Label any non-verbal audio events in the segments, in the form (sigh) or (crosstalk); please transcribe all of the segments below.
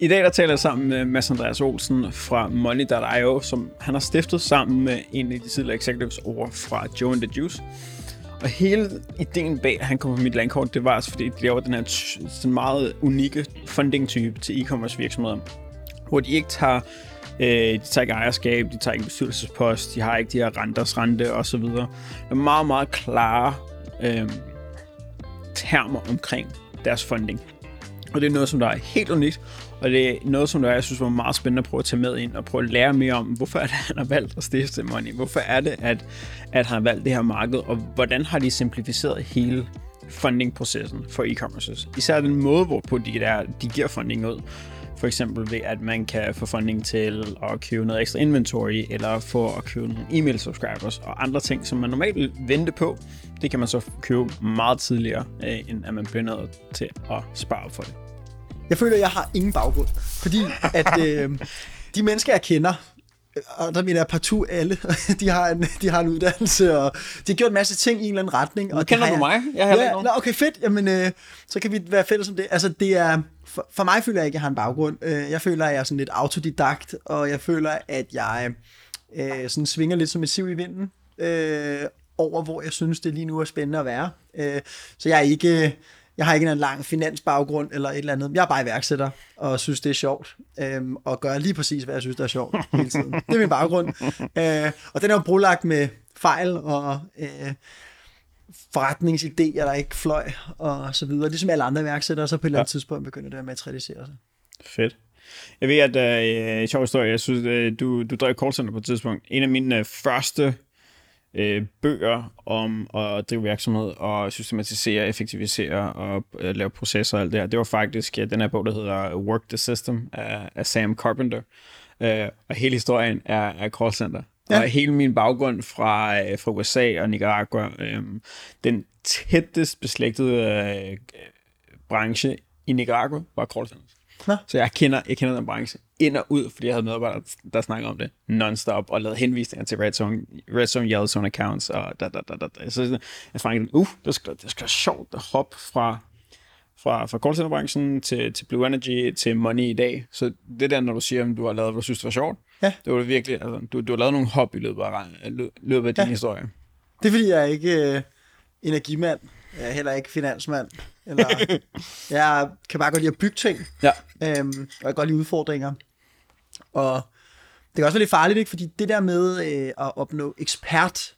I dag der taler jeg sammen med Mads Andreas Olsen fra Money.io, som han har stiftet sammen med en af de tidligere executives over fra Joe and the Juice. Og hele ideen bag, at han kom på mit landkort, det var altså, fordi de laver den her sådan meget unikke funding-type til e-commerce virksomheder, hvor de ikke tager Øh, de tager ikke ejerskab, de tager ikke bestyrelsespost, de har ikke de her renters rente osv. Der er meget, meget klare øh, termer omkring deres funding. Og det er noget, som der er helt unikt, og det er noget, som der jeg synes var meget spændende at prøve at tage med ind og prøve at lære mere om, hvorfor er det, han har valgt at stifte Money? Hvorfor er det, at, at han har valgt det her marked, og hvordan har de simplificeret hele funding-processen for e-commerces? Især den måde, hvorpå de, der, de giver funding ud. For eksempel ved, at man kan få funding til at købe noget ekstra inventory, eller få at købe nogle e-mail subscribers og andre ting, som man normalt vil vente på. Det kan man så købe meget tidligere, øh, end at man bliver nødt til at spare for det. Jeg føler, at jeg har ingen baggrund, fordi at (laughs) øh, de mennesker, jeg kender, og der mener jeg partout alle, (laughs) de har, en, de har en uddannelse, og de har gjort en masse ting i en eller anden retning. Og kender du jeg, mig? Jeg har ja, nå, okay, fedt. Jamen, øh, så kan vi være fælles om det. Altså, det er, for, for mig føler jeg ikke, at jeg har en baggrund. Øh, jeg føler, at jeg er sådan lidt autodidakt, og jeg føler, at jeg øh, sådan svinger lidt som et siv i vinden, øh, over hvor jeg synes, det lige nu er spændende at være. Øh, så jeg er ikke jeg har ikke en lang finansbaggrund eller et eller andet. Jeg er bare iværksætter og synes, det er sjovt. Øhm, og gør lige præcis, hvad jeg synes, der er sjovt hele tiden. Det er min baggrund. (laughs) Øh, og den er jo brolagt med fejl og øh, forretningsidéer, der ikke fløj og så videre. Ligesom alle andre iværksættere, så på et eller andet ja. tidspunkt begynder det at materialisere sig. Fedt. Jeg ved, at øh, sjov historie, jeg synes, øh, du, du drev callcenter på et tidspunkt. En af mine øh, første øh, bøger om at drive virksomhed og systematisere, effektivisere og øh, lave processer og alt det her. Det var faktisk ja, den her bog, der hedder Work the System af, af Sam Carpenter. Øh, og hele historien er, er call center. Ja. Og hele min baggrund fra, øh, fra USA og Nicaragua, øh, den tættest beslægtede øh, branche i Nicaragua var call center. Nå. Så jeg kender, jeg kender den branche ind og ud, fordi jeg havde medarbejdere, der snakker om det non-stop, og lavede henvisninger til Red Zone, Red Zone, Yellow Zone accounts, og da, da, da, da. Så jeg snakkede, uh, det skal, det skal være sjovt at hoppe fra, fra, fra callcenter-branchen til, til Blue Energy til Money i dag. Så det der, når du siger, at du har lavet, hvad du synes, det var sjovt, ja. det var virkelig, altså, du, du har lavet nogle hop i løbet af, løbet af din ja. historie. Det er fordi, jeg er ikke øh, energimand. Jeg er heller ikke finansmand. Eller, (laughs) jeg kan bare godt lide at bygge ting. Ja. Øhm, og jeg kan godt lide udfordringer. Og det kan også være lidt farligt, ikke? fordi det der med øh, at opnå ekspert,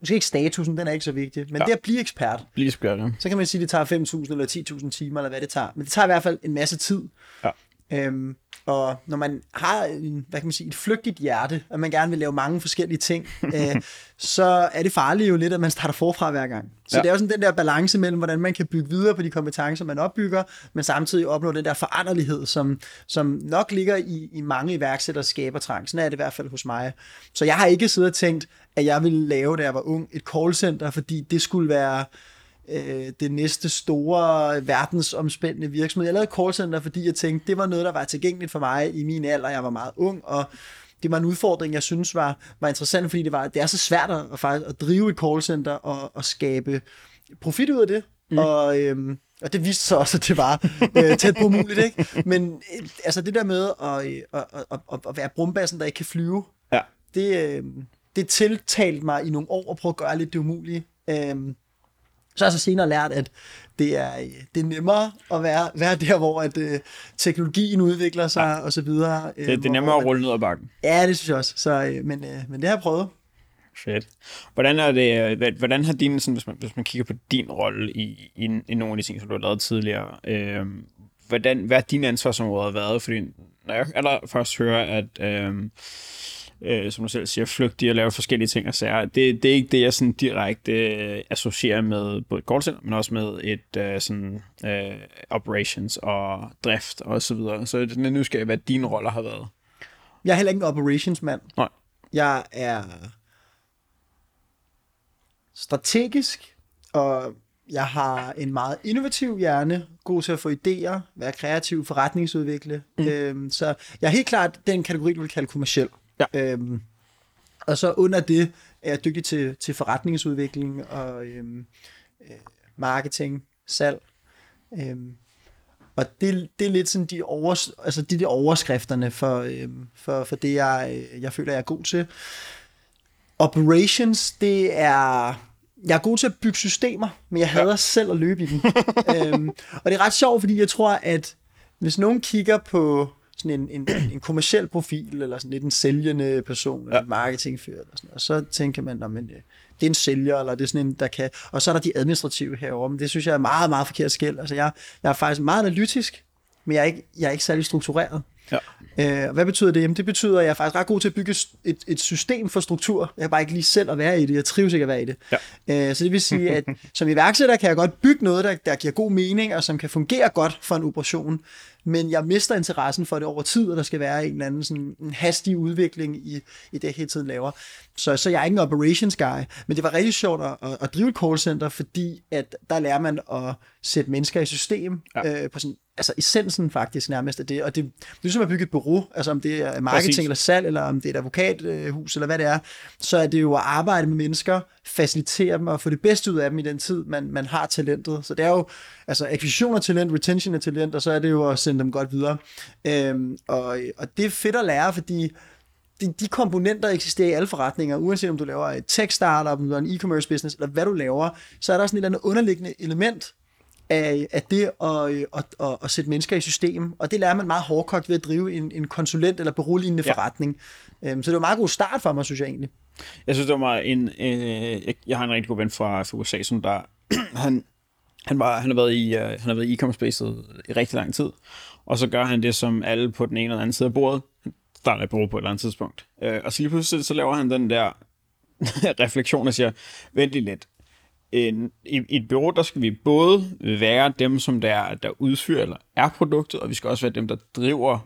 måske ikke statusen, den er ikke så vigtig, men ja. det at blive ekspert, blive ekspert ja. så kan man sige, at det tager 5.000 eller 10.000 timer, eller hvad det tager. Men det tager i hvert fald en masse tid. Ja. Øhm, og når man har en, hvad kan man sige, et flygtigt hjerte, at man gerne vil lave mange forskellige ting, (laughs) øh, så er det farligt jo lidt, at man starter forfra hver gang. Så ja. det er jo sådan den der balance mellem, hvordan man kan bygge videre på de kompetencer, man opbygger, men samtidig opnå den der foranderlighed, som, som nok ligger i, i mange iværksættere skabertrang. Sådan er det i hvert fald hos mig. Så jeg har ikke siddet og tænkt, at jeg ville lave, da jeg var ung, et callcenter, fordi det skulle være øh, det næste store verdensomspændende virksomhed. Jeg lavede callcenter, fordi jeg tænkte, det var noget, der var tilgængeligt for mig i min alder. Jeg var meget ung, og det var en udfordring, jeg synes var, var interessant, fordi det, var, det er så svært at, faktisk, at drive et callcenter og, og skabe profit ud af det. Mm. Og, øhm, og det viste sig også, at det var øh, tæt på muligt. Ikke? Men øh, altså det der med at, øh, at, at, at, være brumbassen, der ikke kan flyve, ja. det, øh, det tiltalte mig i nogle år at prøve at gøre lidt det umulige. Øh, så har jeg så senere lært, at det er, det er nemmere at være, være der, hvor at, uh, teknologien udvikler sig ja. og så videre. Det, det er nemmere at rulle ned ad bakken. Ja, det synes jeg også. Så, uh, men, uh, men det har jeg prøvet. Fedt. Hvordan er det, hvordan har din, sådan, hvis, man, hvis man kigger på din rolle i, i, i nogle af de ting, som du har lavet tidligere, øh, hvordan, hvad er din ansvarsområde været? Fordi når jeg allerførst hører, at øh, øh, som du selv siger, flygtige og lave forskellige ting og sager. Det, det er ikke det, jeg sådan direkte øh, associerer med både et callcenter, men også med et øh, sådan, øh, operations og drift og så videre. Så det er nysgerrig, hvad dine roller har været. Jeg er heller ikke en operationsmand. Nej. Jeg er strategisk, og jeg har en meget innovativ hjerne, god til at få idéer, være kreativ, forretningsudvikle. Mm. Øhm, så jeg er helt klart den kategori, du vil kalde kommersiel. Ja. Øhm, og så under det er jeg dygtig til, til forretningsudvikling og øhm, øh, marketing, salg. Øhm, Og det, det er lidt sådan de, overs, altså de, de overskrifterne for, øh, for, for det, jeg, jeg føler, jeg er god til. Operations, det er... Jeg er god til at bygge systemer, men jeg hader ja. selv at løbe i dem. (laughs) øhm, og det er ret sjovt, fordi jeg tror, at hvis nogen kigger på sådan en, en, en kommersiel profil, eller sådan lidt en sælgende person, ja. en marketingfører, eller sådan, og så tænker man, at det er en sælger, eller det er sådan en, der kan... Og så er der de administrative herovre, men det synes jeg er meget, meget forkert skæld. Altså, jeg, jeg er faktisk meget analytisk, men jeg er ikke, jeg er ikke særlig struktureret. Ja. Øh, hvad betyder det? Jamen, det betyder, at jeg er faktisk ret god til at bygge et, et system for struktur. Jeg kan bare ikke lige selv at være i det. Jeg trives ikke at være i det. Ja. Øh, så det vil sige, at (laughs) som iværksætter kan jeg godt bygge noget, der, der giver god mening, og som kan fungere godt for en operation. Men jeg mister interessen for det over tid, og der skal være en eller anden sådan, en hastig udvikling i, i det, jeg hele tiden laver. Så, så jeg er ikke en operations guy, men det var rigtig sjovt at, at, at drive et callcenter, fordi at der lærer man at sætte mennesker i system ja. øh, på sådan altså essensen faktisk nærmest af det, og det, det er ligesom at bygge et bureau, altså om det er marketing Præcis. eller salg, eller om det er et advokathus, eller hvad det er, så er det jo at arbejde med mennesker, facilitere dem og få det bedste ud af dem i den tid, man, man har talentet. Så det er jo altså akquisition af talent, retention af talent, og så er det jo at sende dem godt videre. Øhm, og, og det er fedt at lære, fordi de, de komponenter eksisterer i alle forretninger, uanset om du laver et tech-startup, eller en e-commerce business, eller hvad du laver, så er der sådan et eller andet underliggende element, af, af det at, at, at, at sætte mennesker i system, og det lærer man meget hårdkogt ved at drive en, en konsulent- eller beroligende ja. forretning. Um, så det var en meget god start for mig, synes jeg egentlig. Jeg synes, det var en... Øh, jeg har en rigtig god ven fra, fra USA, som der... (clears throat) han, han, var, han har været i, uh, han har været i e-commerce spacet i rigtig lang tid, og så gør han det, som alle på den ene eller anden side af bordet starter et bureau på et eller andet tidspunkt. Uh, og så lige pludselig så laver han den der (laughs) refleksion og siger, vent lige lidt, en, i, i et bureau, der skal vi både være dem, som der, der udfører eller er produktet, og vi skal også være dem, der driver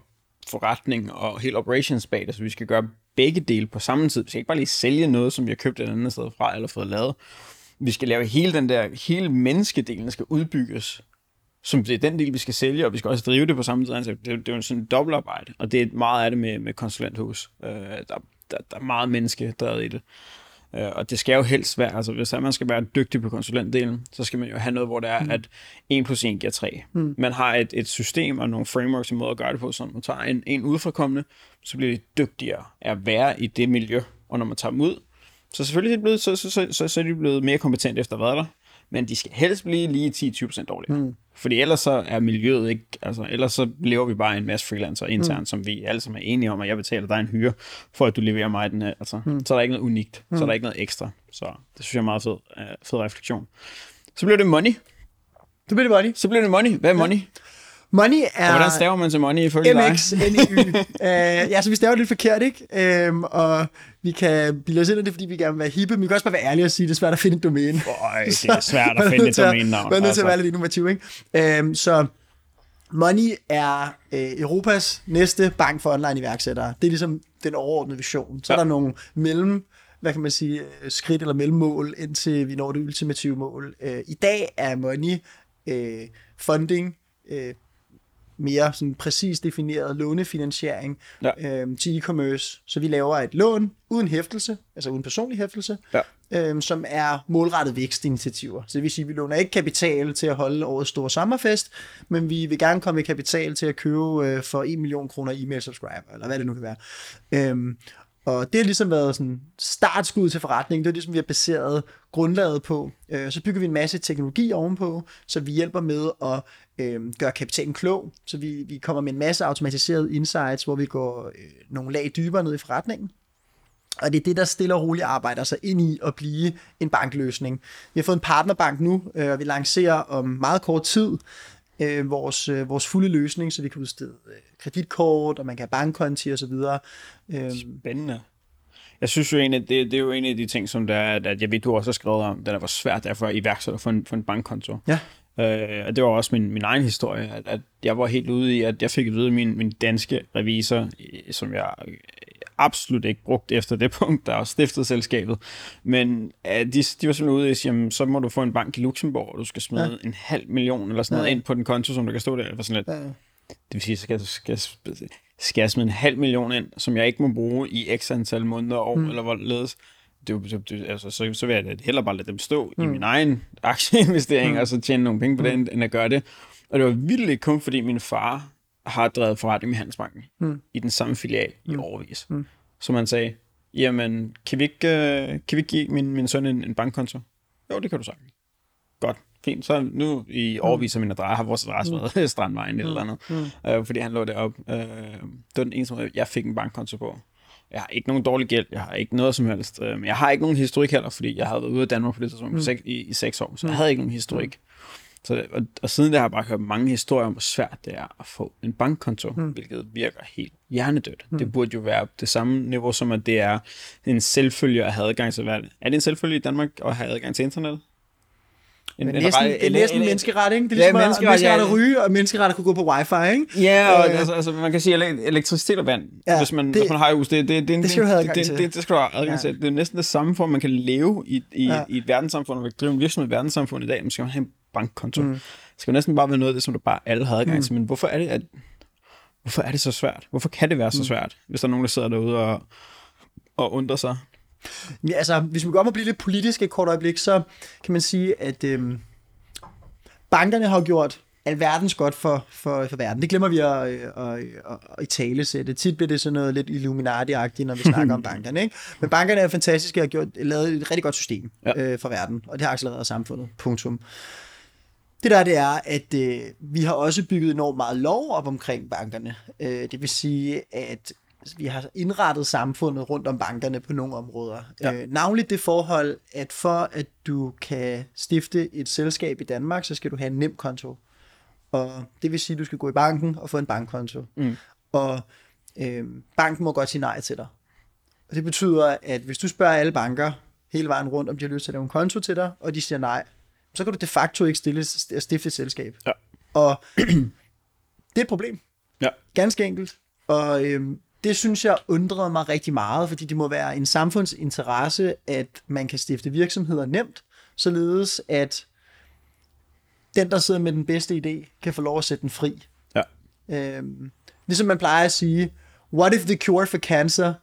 forretning og hele operations bag det, så vi skal gøre begge dele på samme tid. Vi skal ikke bare lige sælge noget, som vi har købt et andet sted fra eller fået lavet. Vi skal lave hele den der, hele menneskedelen skal udbygges, som det er den del, vi skal sælge, og vi skal også drive det på samme tid. Altså, det, det er jo sådan en dobbeltarbejde, og det er meget af det med, med konsulenthus. Øh, der, der, der er meget menneske drevet i det. Øh, og det skal jo helst være, altså hvis man skal være dygtig på konsulentdelen, så skal man jo have noget, hvor det er, mm. at 1 plus 1 giver 3. Mm. Man har et, et system og nogle frameworks i måde at gøre det på, så man tager en, en udfrakommende, så bliver det dygtigere at være i det miljø. Og når man tager dem ud, så selvfølgelig er de blevet, så, så, så, så, så er de blevet mere kompetent efter at have været der, men de skal helst blive lige 10-20% dårligere. Mm. Fordi ellers så er miljøet ikke, altså ellers så lever vi bare en masse freelancer internt, mm. som vi alle sammen er enige om, at jeg betaler dig en hyre, for at du leverer mig den her. Altså, mm. Så er der ikke noget unikt, mm. så er der ikke noget ekstra. Så det synes jeg er meget fed, uh, fed refleksion. Så bliver det money. Så bliver det money. Så bliver det money. Hvad er money? Ja. Money er... Og hvordan staver man til money ifølge MX, dig? MX, uh, (laughs) ja, så vi staver lidt forkert, ikke? Um, og vi kan bilde os ind af det, fordi vi gerne vil være hippe, men vi kan også bare være ærlige og sige, at det er svært at finde et domæne. Øj, det er (laughs) svært at finde et domænenavn. Man er nødt til at være lidt innovativ, ikke? Um, så Money er uh, Europas næste bank for online iværksættere. Det er ligesom den overordnede vision. Så ja. er der nogle mellem hvad kan man sige, øh, skridt eller mellemmål, indtil vi når det ultimative mål. Uh, I dag er Money uh, funding, uh, mere sådan præcis defineret lånefinansiering ja. øhm, til e-commerce. Så vi laver et lån uden hæftelse, altså uden personlig hæftelse, ja. øhm, som er målrettet vækstinitiativer. Så det vil sige, at vi låner ikke kapital til at holde årets store sommerfest, men vi vil gerne komme i kapital til at købe øh, for 1 million kroner e-mail subscriber, eller hvad det nu kan være. Øhm, og det har ligesom været sådan startskud til forretningen. Det er ligesom, vi har baseret grundlaget på. Øh, så bygger vi en masse teknologi ovenpå, så vi hjælper med at øh, gøre kapitalen klog. Så vi, vi kommer med en masse automatiserede insights, hvor vi går øh, nogle lag dybere ned i forretningen. Og det er det, der stille og roligt arbejder sig ind i at blive en bankløsning. Vi har fået en partnerbank nu, og vi lancerer om meget kort tid øh, vores, øh, vores fulde løsning, så vi kan udstede øh, kreditkort, og man kan have bankkonti og så videre. Øh, Spændende. Jeg synes jo egentlig, det, det er jo en af de ting, som der, at jeg ved, du også har skrevet om, det er, hvor svært det er for iværksætter for en, for en bankkonto. Ja. Øh, og det var også min, min egen historie, at, at jeg var helt ude i, at jeg fik at vide, at min, min danske revisor, som jeg absolut ikke brugt efter det (laughs) punkt, der også stiftet selskabet. Men uh, de, de var simpelthen ude at sige, så må du få en bank i Luxembourg, og du skal smide ja. en halv million eller sådan noget ja. ind på den konto, som der kan stå der. For sådan lidt. Ja. Det vil sige, så skal, skal, skal jeg smide en halv million ind, som jeg ikke må bruge i x antal måneder og år, mm. eller hvorledes. Det, det, det, altså, så, så vil jeg hellere bare lade dem stå mm. i min egen (laughs) aktieinvestering, mm. og så tjene nogle penge på mm. den, end at gøre det. Og det var vildt kun, fordi min far har drevet forretning med Handelsbanken mm. i den samme filial mm. i overvis. Mm. Så man sagde, jamen, kan vi ikke, uh, kan vi ikke give min, min søn en, en bankkonto? Jo, det kan du sagtens. Godt. Fint, så nu i mm. overvis af min adresse har vores adresse mm. været (laughs) Strandvejen mm. eller andet, mm. uh, fordi han lå deroppe. Uh, det var den eneste måde, jeg fik en bankkonto på. Jeg har ikke nogen dårlig gæld, jeg har ikke noget som helst, uh, men jeg har ikke nogen historik heller, fordi jeg havde været ude af Danmark på det tidspunkt mm. i, i seks år, så jeg havde ikke nogen historik. Mm. Så, og, og siden det har jeg bare hørt mange historier om, hvor svært det er at få en bankkonto, mm. hvilket virker helt hjernedødt. Mm. Det burde jo være det samme niveau, som at det er en selvfølge at have adgang til hvad? Er det en selvfølge i Danmark at have adgang til internet? En, en næsten, en, en, næsten en, menneskeret, ikke? Det er ligesom ja, menneskeret, menneskeret ja, at ryge, og menneskeret at kunne gå på wifi, ikke? Ja, og øh, altså, altså, man kan sige elektricitet og vand, ja, hvis, man, det, hvis man har hus, det, det, det, det skal du have adgang det, til. Det, det, skal du have adgang ja. til. Det er næsten det samme for, at man kan leve i, i, ja. i et verdenssamfund, og drive en virksomhed i et verdenssamfund i dag, men skal man have en bankkonto. Mm. Det skal næsten bare være noget af det, som du bare alle har adgang mm. til, men hvorfor er det, at, hvorfor er det så svært? Hvorfor kan det være så mm. svært, hvis der er nogen, der sidder derude og, og undrer sig? Ja, altså, hvis vi går om at blive lidt politisk et kort øjeblik, så kan man sige, at øhm, bankerne har gjort alverdens godt for, for, for verden. Det glemmer vi at, at, at, at i tale sætte. Tit bliver det sådan noget lidt Illuminati-agtigt, når vi snakker om (laughs) bankerne. Ikke? Men bankerne er fantastiske og har gjort, lavet et rigtig godt system ja. øh, for verden, og det har accelereret samfundet. Punktum. Det der det er, at øh, vi har også bygget enormt meget lov op omkring bankerne. Øh, det vil sige, at vi har indrettet samfundet rundt om bankerne på nogle områder. Ja. Øh, navnligt det forhold, at for at du kan stifte et selskab i Danmark, så skal du have en nem konto. Og det vil sige, at du skal gå i banken og få en bankkonto. Mm. Og øh, banken må godt sige nej til dig. Og det betyder, at hvis du spørger alle banker hele vejen rundt, om de har lyst til at lave en konto til dig, og de siger nej, så kan du de facto ikke stille, stifte et selskab. Ja. Og (clears throat) det er et problem. Ja. Ganske enkelt. Og øhm, det synes jeg undrede mig rigtig meget, fordi det må være en samfundsinteresse, at man kan stifte virksomheder nemt, således at den, der sidder med den bedste idé, kan få lov at sætte den fri. Ja. Øhm, ligesom man plejer at sige, what if the cure for cancer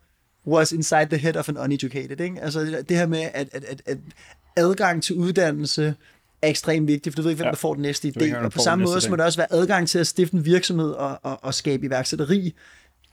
was inside the head of an uneducated? Ikke? Altså det her med, at, at, at, at adgang til uddannelse er ekstremt vigtigt, for du ved ikke, hvem ja. der får den næste idé. Og på samme måde så må der også være adgang til at stifte en virksomhed og, og, og skabe iværksætteri,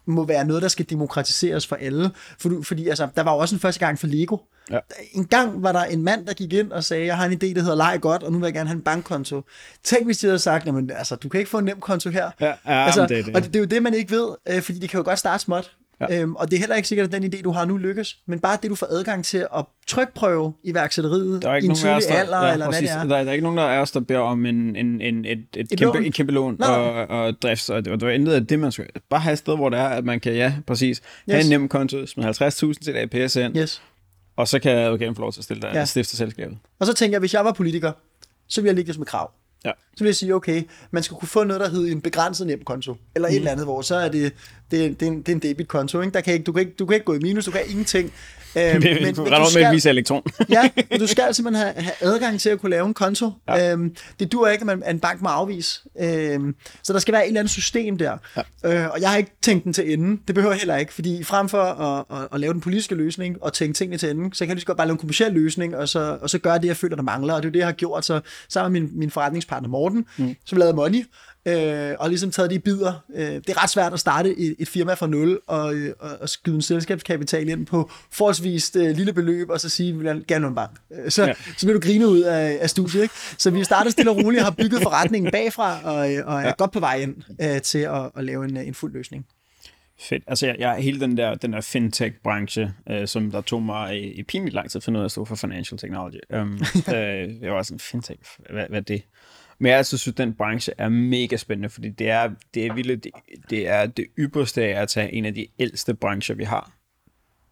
må være noget, der skal demokratiseres for alle. For, fordi altså, der var jo også en første gang for Lego. Ja. En gang var der en mand, der gik ind og sagde, jeg har en idé, der hedder Leg Godt, og nu vil jeg gerne have en bankkonto. Tænk, hvis de havde sagt, jamen, altså, du kan ikke få en nem konto her. Ja, ja, altså, det, det. Og det, det er jo det, man ikke ved, øh, fordi det kan jo godt starte småt. Ja. Øhm, og det er heller ikke sikkert, at den idé, du har nu, lykkes. Men bare det, du får adgang til at trykprøve iværksætteriet der er ikke i en tidlig der, alder, ja, eller præcis, hvad det er. Der, der er ikke nogen der er os, der beder om en, en, en, et, et, et, kæmpe, et kæmpe lån og, og drift. Og det, og det var intet af det, man skal bare have et sted, hvor det er, at man kan, ja, præcis, yes. have en nem konto, smide 50.000 til APS ind, yes. og så kan advokaten få lov til at stille dig, ja. stifte selskabet. Og så tænker jeg, hvis jeg var politiker, så ville jeg ligge det som et krav. Ja. Så vil jeg sige, okay, man skal kunne få noget, der hedder en begrænset nem konto, eller mm. et eller andet, hvor så er det, det, det, er en, det er en debitkonto. Ikke? Der kan ikke, du, kan ikke, du kan ikke gå i minus, du kan ingenting. (laughs) Øhm, men, men, du skal, med at vise elektron. (laughs) ja, men du skal simpelthen have, have adgang til at kunne lave en konto. Ja. Øhm, det dur ikke, at, man, at en bank må afvise. Øhm, så der skal være et eller andet system der. Ja. Øh, og jeg har ikke tænkt den til enden. Det behøver jeg heller ikke, fordi frem for at, at, at lave den politiske løsning og tænke tingene til enden, så kan jeg lige godt bare lave en kommersiel løsning, og så, og så gøre det, jeg føler, der mangler. Og det er det, jeg har gjort. Så sammen med min, min forretningspartner Morten, mm. som lavede Money, øh, og ligesom taget de bidder. Øh, det er ret svært at starte et, et firma fra nul og, øh, og, skyde en selskabskapital ind på forholdsvis øh, lille beløb, og så sige, at vi vil gerne en bank. Øh, så, ja. så bliver du grine ud af, af studiet. Ikke? Så vi starter stille og roligt og har bygget forretningen bagfra, og, øh, og er ja. godt på vej ind øh, til at, at lave en, en fuld løsning. Fedt. Altså, jeg, jeg hele den der, den der fintech-branche, øh, som der tog mig i, i pinligt lang tid at finde ud af at stå for financial technology. Um, (laughs) øh, jeg var sådan, fintech, hvad, hvad er det? Men jeg altså synes, at den branche er mega spændende, fordi det er det, er vildt, det, det er det ypperste af at tage en af de ældste brancher, vi har,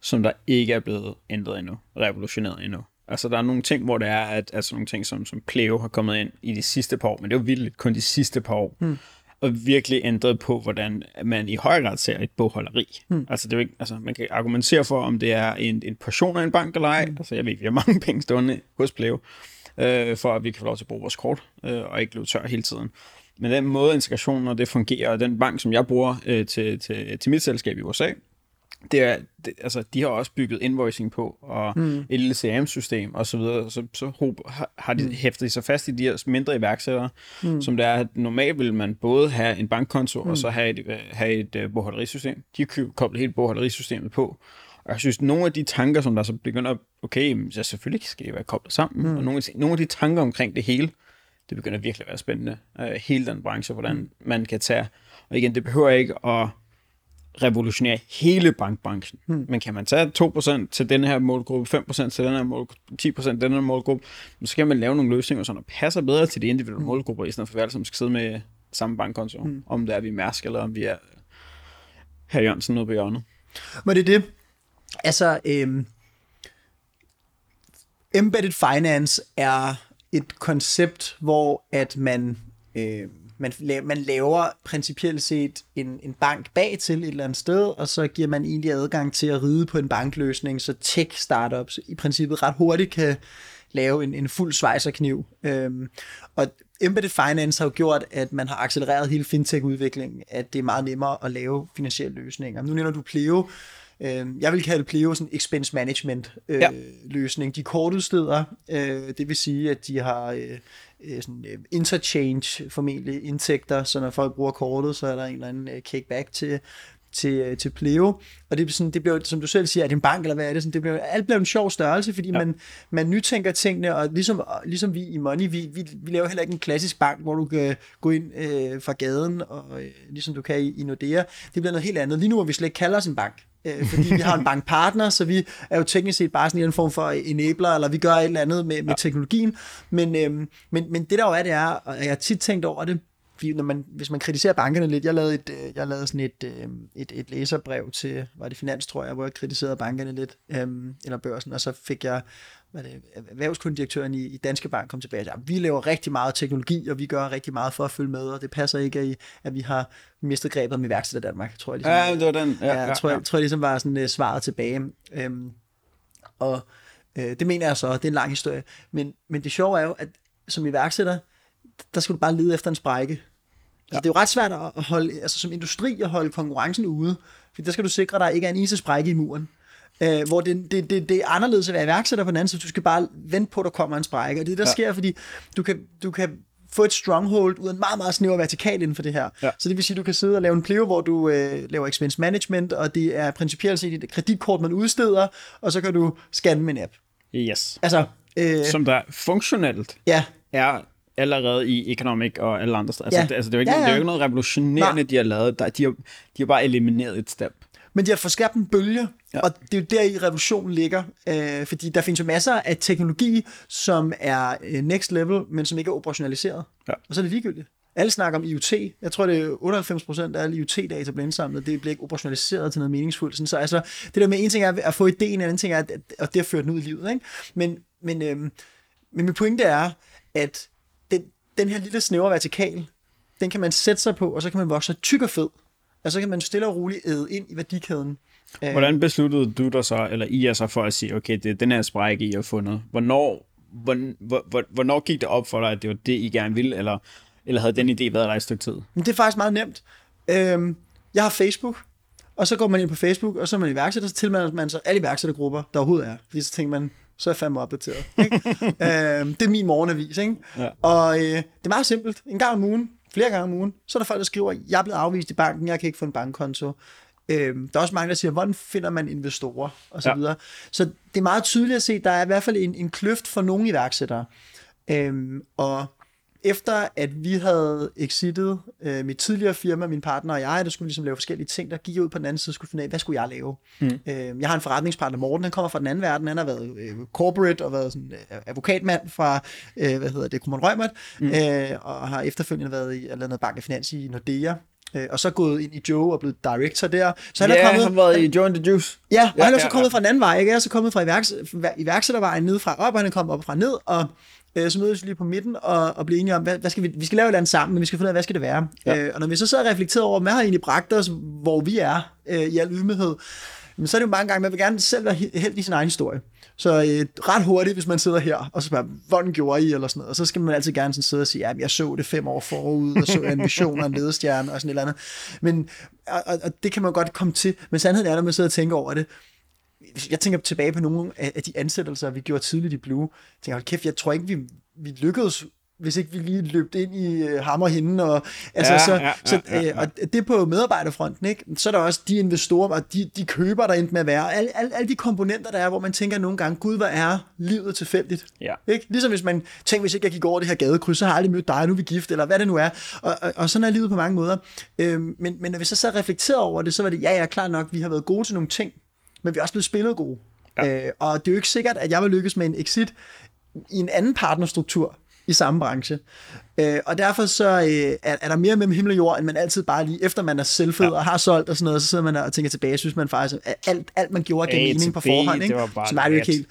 som der ikke er blevet ændret endnu, revolutioneret endnu. Altså, der er nogle ting, hvor det er, at altså nogle ting, som, som Pleo har kommet ind i de sidste par år, men det er jo vildt kun de sidste par år, mm. og virkelig ændret på, hvordan man i høj grad ser et bogholderi. Mm. Altså, det er ikke, altså, man kan argumentere for, om det er en, en portion af en bank eller ej. Mm. Altså, jeg ved, vi har mange (laughs) penge stående hos Pleo øh, for at vi kan få lov til at bruge vores kort, øh, og ikke løbe tør hele tiden. Men den måde integrationen og det fungerer, og den bank, som jeg bruger øh, til, til, til mit selskab i USA, det er, det, altså, de har også bygget invoicing på, og mm. et lille CRM-system og så videre, så, så har, har de mm. hæftet sig fast i de her mindre iværksættere, mm. som det er, at normalt vil man både have en bankkonto, mm. og så have et, have et uh, bogholderisystem. De har koblet helt bogholderisystemet på, og jeg synes, nogle af de tanker, som der så begynder at, okay, så selvfølgelig skal det være koblet sammen, mm. og nogle af, de, nogle af de tanker omkring det hele, det begynder virkelig at være spændende. Uh, hele den branche, hvordan mm. man kan tage, og igen, det behøver ikke at revolutionere hele bankbranchen. Hmm. Men kan man tage 2% til den her målgruppe, 5% til den her målgruppe, 10% til den her målgruppe, så kan man lave nogle løsninger, som passer bedre til de individuelle hmm. målgrupper, i stedet for at sammen skal sidde med samme bankkonto, hmm. om det er vi er Mærsk, eller om vi er herr Jørgensen nede på hjørnet. Men det er det. Altså, øhm, embedded finance er et koncept, hvor at man øh, man, man laver principielt set en, en bank bag til et eller andet sted, og så giver man egentlig adgang til at ride på en bankløsning, så tech-startups i princippet ret hurtigt kan lave en, en fuld svejserkniv. Øhm, og Embedded Finance har jo gjort, at man har accelereret hele fintech-udviklingen, at det er meget nemmere at lave finansielle løsninger. Nu nævner du Pleo, øhm, jeg vil kalde Pleo sådan en expense management øh, ja. løsning. De kortudsteder, øh, det vil sige, at de har øh, Øh, sådan, uh, interchange formentlig indtægter, så når folk bruger kortet, så er der en eller anden uh, kickback til, til, uh, til Pleo. Og det, sådan, det bliver, som du selv siger, er det en bank, eller hvad er det? Sådan, det bliver, alt bliver en sjov størrelse, fordi ja. man, man nytænker tingene, og ligesom, ligesom vi i Money, vi, vi, vi laver heller ikke en klassisk bank, hvor du kan gå ind uh, fra gaden, og uh, ligesom du kan i, i Nordea. Det bliver noget helt andet. Lige nu, hvor vi slet ikke kalder os en bank øh, (laughs) fordi vi har en bankpartner, så vi er jo teknisk set bare sådan en form for enabler, eller vi gør et eller andet med, med ja. teknologien. Men, øh, men, men det der jo er, det er, og jeg har tit tænkt over det, fordi når man, hvis man kritiserer bankerne lidt, jeg lavede, et, øh, jeg lavede sådan et, øh, et, et læserbrev til, var det Finans, tror jeg, hvor jeg kritiserede bankerne lidt, øhm, eller børsen, og så fik jeg hvad det, erhvervskundirektøren i, i Danske Bank kom tilbage og sagde, vi laver rigtig meget teknologi, og vi gør rigtig meget for at følge med, og det passer ikke, i, at vi har mistet grebet med iværksætter Danmark, tror jeg. Ligesom, ja, det var den. Ja, ja, ja, tror, jeg, tror jeg ligesom var sådan uh, svaret tilbage. Øhm, og uh, det mener jeg så, det er en lang historie. Men, men det sjove er jo, at som iværksætter, der skal du bare lede efter en sprække. Altså, det er jo ret svært at holde, altså som industri at holde konkurrencen ude, for der skal du sikre, at der ikke er en eneste sprække i muren. Øh, hvor det, det, det, det er anderledes at være iværksætter på den anden side, du skal bare vente på, at der kommer en sprække. Og det der ja. sker, fordi du kan, du kan få et stronghold ud af en meget, meget snæver vertikal inden for det her. Ja. Så det vil sige, at du kan sidde og lave en pleo, hvor du øh, laver expense management, og det er principielt set et kreditkort, man udsteder, og så kan du scanne med en app. Yes. Altså, øh, Som der funktionelt ja. er allerede i Economic og alle andre steder. Altså, ja. det, altså, det, er jo ikke, ja, ja. det er jo ikke noget revolutionerende, Nej. de har lavet. Der, de, har, de har bare elimineret et step. Men de har forskærpt en bølge, ja. og det er jo der i revolutionen ligger, øh, fordi der findes jo masser af teknologi, som er øh, next level, men som ikke er operationaliseret. Ja. Og så er det ligegyldigt. Alle snakker om IoT. Jeg tror, det er 98% af alle IoT-data, der bliver indsamlet, det bliver ikke operationaliseret til noget meningsfuldt. Så altså, det der med en ting er at få ideen, en anden ting er at, at det at føre den ud i livet. Ikke? Men, men, øhm, men min pointe er, at den, her lille snævre vertikal, den kan man sætte sig på, og så kan man vokse tyk og fed. Og så kan man stille og roligt æde ind i værdikæden. Hvordan besluttede du dig så, eller I er så for at sige, okay, det er den her sprække, I har fundet. Hvornår, hvornår, hvornår gik det op for dig, at det var det, I gerne ville, eller, eller havde den idé været der i et stykke tid? Men det er faktisk meget nemt. Øhm, jeg har Facebook, og så går man ind på Facebook, og så er man iværksætter, så tilmelder man sig alle iværksættergrupper, der overhovedet er. Fordi så tænker man, så er jeg fandme opdateret. Ikke? (laughs) øhm, det er min morgenavis. Ikke? Ja. Og øh, det er meget simpelt. En gang om ugen, flere gange om ugen, så er der folk, der skriver, jeg er blevet afvist i banken, jeg kan ikke få en bankkonto. Øhm, der er også mange, der siger, hvordan finder man investorer, og så ja. videre. Så det er meget tydeligt at se, der er i hvert fald en, en kløft for nogle iværksættere. Øhm, og efter at vi havde exitet øh, mit tidligere firma, min partner og jeg, der skulle ligesom lave forskellige ting, der gik jeg ud på den anden side og skulle finde af, hvad skulle jeg lave? Mm. Øh, jeg har en forretningspartner, Morten, han kommer fra den anden verden, han har været øh, corporate og været sådan, øh, advokatmand fra, øh, hvad hedder det, Kommunen Rømert, mm. øh, og har efterfølgende været i, eller noget bank og finans i Nordea, øh, og så gået ind i Joe og blevet director der. Så han ja, er kommet, han har været i Joe and the Juice. Ja, og ja, han er så ja, kommet ja. fra en anden vej, ikke? Han er så kommet fra iværks, iværksættervejen ned fra op, og han er kommet op fra ned, og øh, så mødes vi lige på midten og, og bliver enige om, hvad, hvad skal vi, vi skal lave et eller andet sammen, men vi skal finde ud af, hvad skal det være. Ja. Øh, og når vi så sidder og reflekterer over, hvad har egentlig bragt os, hvor vi er øh, i al ydmyghed, men så er det jo mange gange, man vil gerne selv være helt i sin egen historie. Så øh, ret hurtigt, hvis man sidder her, og så spørger, hvordan gjorde I, eller sådan noget, og så skal man altid gerne sådan sidde og sige, ja, jeg så det fem år forud, og så en vision og en ledestjerne, og sådan et eller andet. Men, og, og, og det kan man godt komme til, men sandheden er, når man sidder og tænker over det, jeg tænker tilbage på nogle af, de ansættelser, vi gjorde tidligt i Blue. Jeg tænker, hold kæft, jeg tror ikke, vi, vi lykkedes hvis ikke vi lige løbte ind i uh, ham og altså, ja, så, ja, så, ja, ja. Øh, og det på medarbejderfronten, ikke? så er der også de investorer, og de, de køber, der endte med at være. Alle, alle, alle de komponenter, der er, hvor man tænker nogle gange, gud, hvad er livet tilfældigt? Ja. Ikke? Ligesom hvis man tænker, hvis ikke jeg gik over det her gadekryds, så har jeg aldrig mødt dig, nu er vi gift, eller hvad det nu er. Og, og, og sådan er livet på mange måder. Øhm, men, men når vi så så reflekterede over det, så var det, ja, ja, klart nok, vi har været gode til nogle ting, men vi er også blevet spillet gode. Ja. Øh, og det er jo ikke sikkert, at jeg vil lykkes med en exit i en anden partnerstruktur, i samme branche. Øh, og derfor så øh, er, er der mere mellem himmel og jord, end man altid bare lige, efter man er selvfed ja. og har solgt og sådan noget, så sidder man og tænker tilbage, synes man faktisk, at alt, alt man gjorde gav mening på forhånd. Ikke? Det var bare så var det jo ikke helt.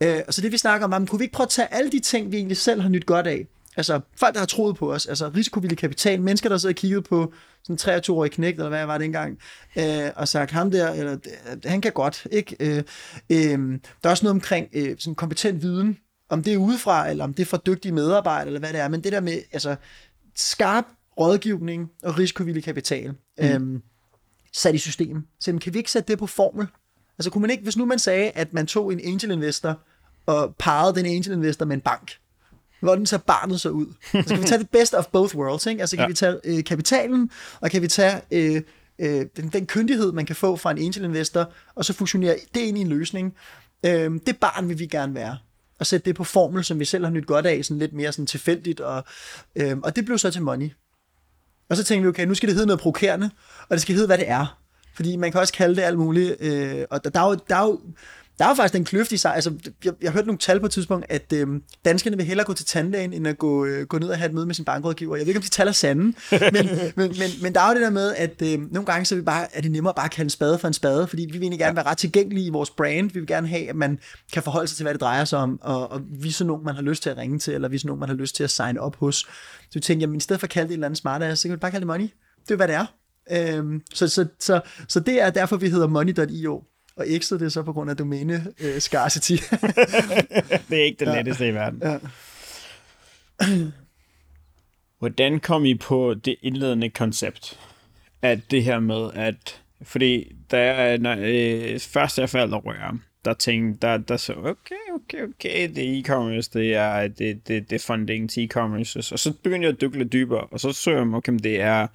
Øh, og så det vi snakker om, kunne vi ikke prøve at tage alle de ting, vi egentlig selv har nyt godt af, altså folk, der har troet på os, altså risikovillig kapital, mennesker, der sidder og kigget på sådan en 23-årig knægt, eller hvad var det engang, øh, og sagt, ham der, eller han kan godt, ikke? Øh, øh, der er også noget omkring øh, sådan kompetent viden, om det er udefra, eller om det er fra dygtige medarbejdere, eller hvad det er, men det der med altså, skarp rådgivning og risikovillig kapital, mm. øhm, sat i system. Så kan vi ikke sætte det på formel? Altså kunne man ikke, hvis nu man sagde, at man tog en angel investor, og parrede den angel investor med en bank, hvordan ser barnet så ud? Så kan vi tage det best of both worlds, ikke? Altså kan ja. vi tage øh, kapitalen, og kan vi tage øh, øh, den, den kyndighed, man kan få fra en angel investor, og så fusionere det ind i en løsning. Øh, det barn vil vi gerne være og sætte det på formel, som vi selv har nyt godt af, sådan lidt mere sådan tilfældigt, og, øh, og det blev så til money. Og så tænkte vi, okay, nu skal det hedde noget provokerende, og det skal hedde, hvad det er. Fordi man kan også kalde det alt muligt, øh, og der, der, er jo, der er jo der er jo faktisk en kløft i sig. Altså, jeg, jeg hørte nogle tal på et tidspunkt, at øh, danskerne vil hellere gå til tandlægen, end at gå, øh, gå ned og have et møde med sin bankrådgiver. Jeg ved ikke, om de tal er sande, (laughs) men, men, men, men der er jo det der med, at øh, nogle gange så er, vi bare, er det nemmere bare at kalde en spade for en spade, fordi vi vil egentlig gerne være ret tilgængelige i vores brand. Vi vil gerne have, at man kan forholde sig til, hvad det drejer sig om, og, og vise nogen, man har lyst til at ringe til, eller vise nogen, man har lyst til at sign op hos. Så vi tænkte, jamen i stedet for at kalde det et eller andet smart så kan vi bare kalde det money. Det er hvad det er. Øhm, så, så, så, så det er derfor, vi hedder money.io og X'et det er så på grund af domæne øh, scarcity. (laughs) det er ikke det ja. letteste i verden. Ja. Hvordan kom I på det indledende koncept? At det her med, at... Fordi da jeg, når, øh, først jeg faldt over der tænkte, der, der så, okay, okay, okay, det er e-commerce, det er, det, det, det er funding til e-commerce, og så begyndte jeg at dykke lidt dybere, og så så jeg, okay, det er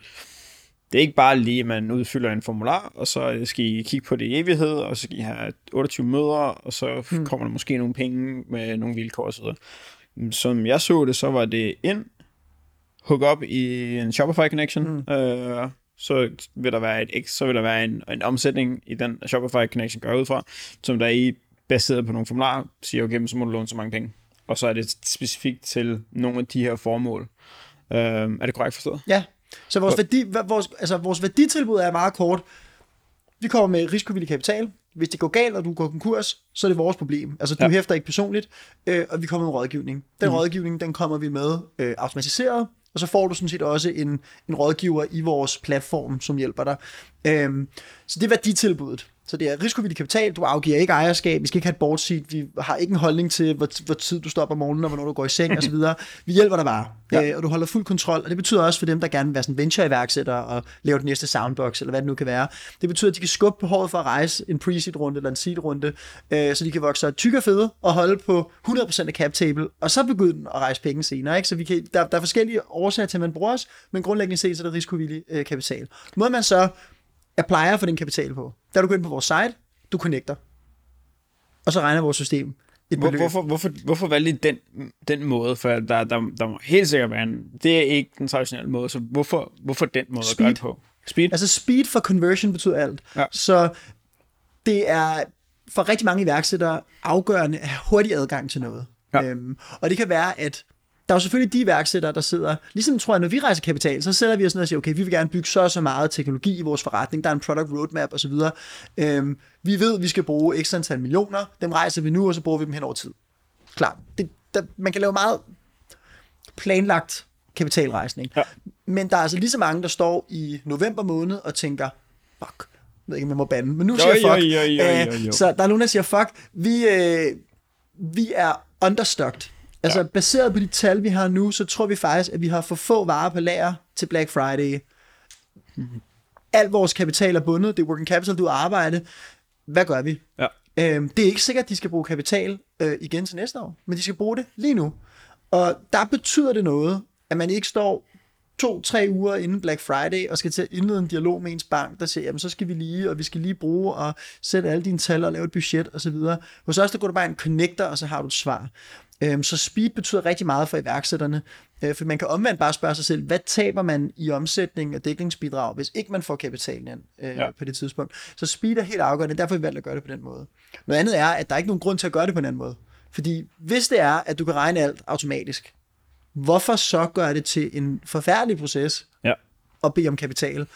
det er ikke bare lige, at man udfylder en formular, og så skal I kigge på det i evighed, og så skal I have 28 møder, og så hmm. kommer der måske nogle penge med nogle vilkår osv. Som jeg så det, så var det ind, hook op i en Shopify connection, hmm. øh, så vil der være et så vil der være en, en omsætning i den Shopify connection går ud fra, som der er i baseret på nogle formularer, siger, okay, så må du låne så mange penge. Og så er det specifikt til nogle af de her formål. Øh, er det korrekt forstået? Ja, så vores, værdi, vores, altså vores værditilbud er meget kort. Vi kommer med risikovillig kapital. Hvis det går galt, og du går konkurs, så er det vores problem. Altså, du ja. hæfter ikke personligt, øh, og vi kommer med rådgivning. Den mm. rådgivning, den kommer vi med øh, automatiseret, og så får du sådan set også en, en rådgiver i vores platform, som hjælper dig. Øh, så det er værditilbuddet. Så det er risikovillig kapital, du afgiver ikke ejerskab, vi skal ikke have et board seat, vi har ikke en holdning til, hvor, hvor tid du stopper om morgenen, og hvornår du går i seng osv. Vi hjælper dig bare, ja. øh, og du holder fuld kontrol, og det betyder også for dem, der gerne vil være sådan venture-iværksætter og lave den næste soundbox, eller hvad det nu kan være. Det betyder, at de kan skubbe håret for at rejse en pre-seed-runde eller en seed-runde, øh, så de kan vokse tykke og fede og holde på 100% af cap table, og så begynde at rejse penge senere. Ikke? Så vi kan, der, der er forskellige årsager til, at man bruger os, men grundlæggende set så er det risikovillig øh, kapital. Må man så applier for din kapital på. Der du går ind på vores site, du connecter, og så regner vores system et Hvor, hvorfor, hvorfor, hvorfor valgte I den, den måde? For der, der, der må helt sikkert være en... Det er ikke den traditionelle måde, så hvorfor, hvorfor den måde speed. at gøre det på? Speed? Altså speed for conversion betyder alt. Ja. Så det er for rigtig mange iværksættere afgørende at have hurtig adgang til noget. Ja. Øhm, og det kan være, at der er jo selvfølgelig de iværksættere, der sidder, ligesom tror jeg, når vi rejser kapital, så sætter vi os ned og siger, okay, vi vil gerne bygge så og så meget teknologi i vores forretning, der er en product roadmap osv. Øhm, vi ved, at vi skal bruge ekstra antal millioner, dem rejser vi nu, og så bruger vi dem hen over tid. Klar, det, der, man kan lave meget planlagt kapitalrejsning. Ja. Men der er altså lige så mange, der står i november måned og tænker, fuck, jeg ved ikke, om jeg må bande, men nu siger jeg fuck. Jo, jo, jo, jo, jo. Så der er nogen, der siger, fuck, vi, øh, vi er understocked Altså, ja. baseret på de tal, vi har nu, så tror vi faktisk, at vi har for få varer på lager til Black Friday. Mm-hmm. al vores kapital er bundet, det er working capital, du arbejder, hvad gør vi? Ja. Øhm, det er ikke sikkert, at de skal bruge kapital øh, igen til næste år, men de skal bruge det lige nu. Og der betyder det noget, at man ikke står to-tre uger inden Black Friday og skal til at indlede en dialog med ens bank, der siger, jamen så skal vi lige, og vi skal lige bruge og sætte alle dine tal og lave et budget osv. Hos os, der går du bare en connector, og så har du et svar. Øhm, så speed betyder rigtig meget for iværksætterne, øh, for man kan omvendt bare spørge sig selv, hvad taber man i omsætning og dækningsbidrag, hvis ikke man får kapitalen ind øh, ja. på det tidspunkt. Så speed er helt afgørende, derfor har vi valgt at gøre det på den måde. Noget andet er, at der er ikke nogen grund til at gøre det på en anden måde. Fordi hvis det er, at du kan regne alt automatisk, hvorfor så gøre det til en forfærdelig proces ja. og bede om kapital?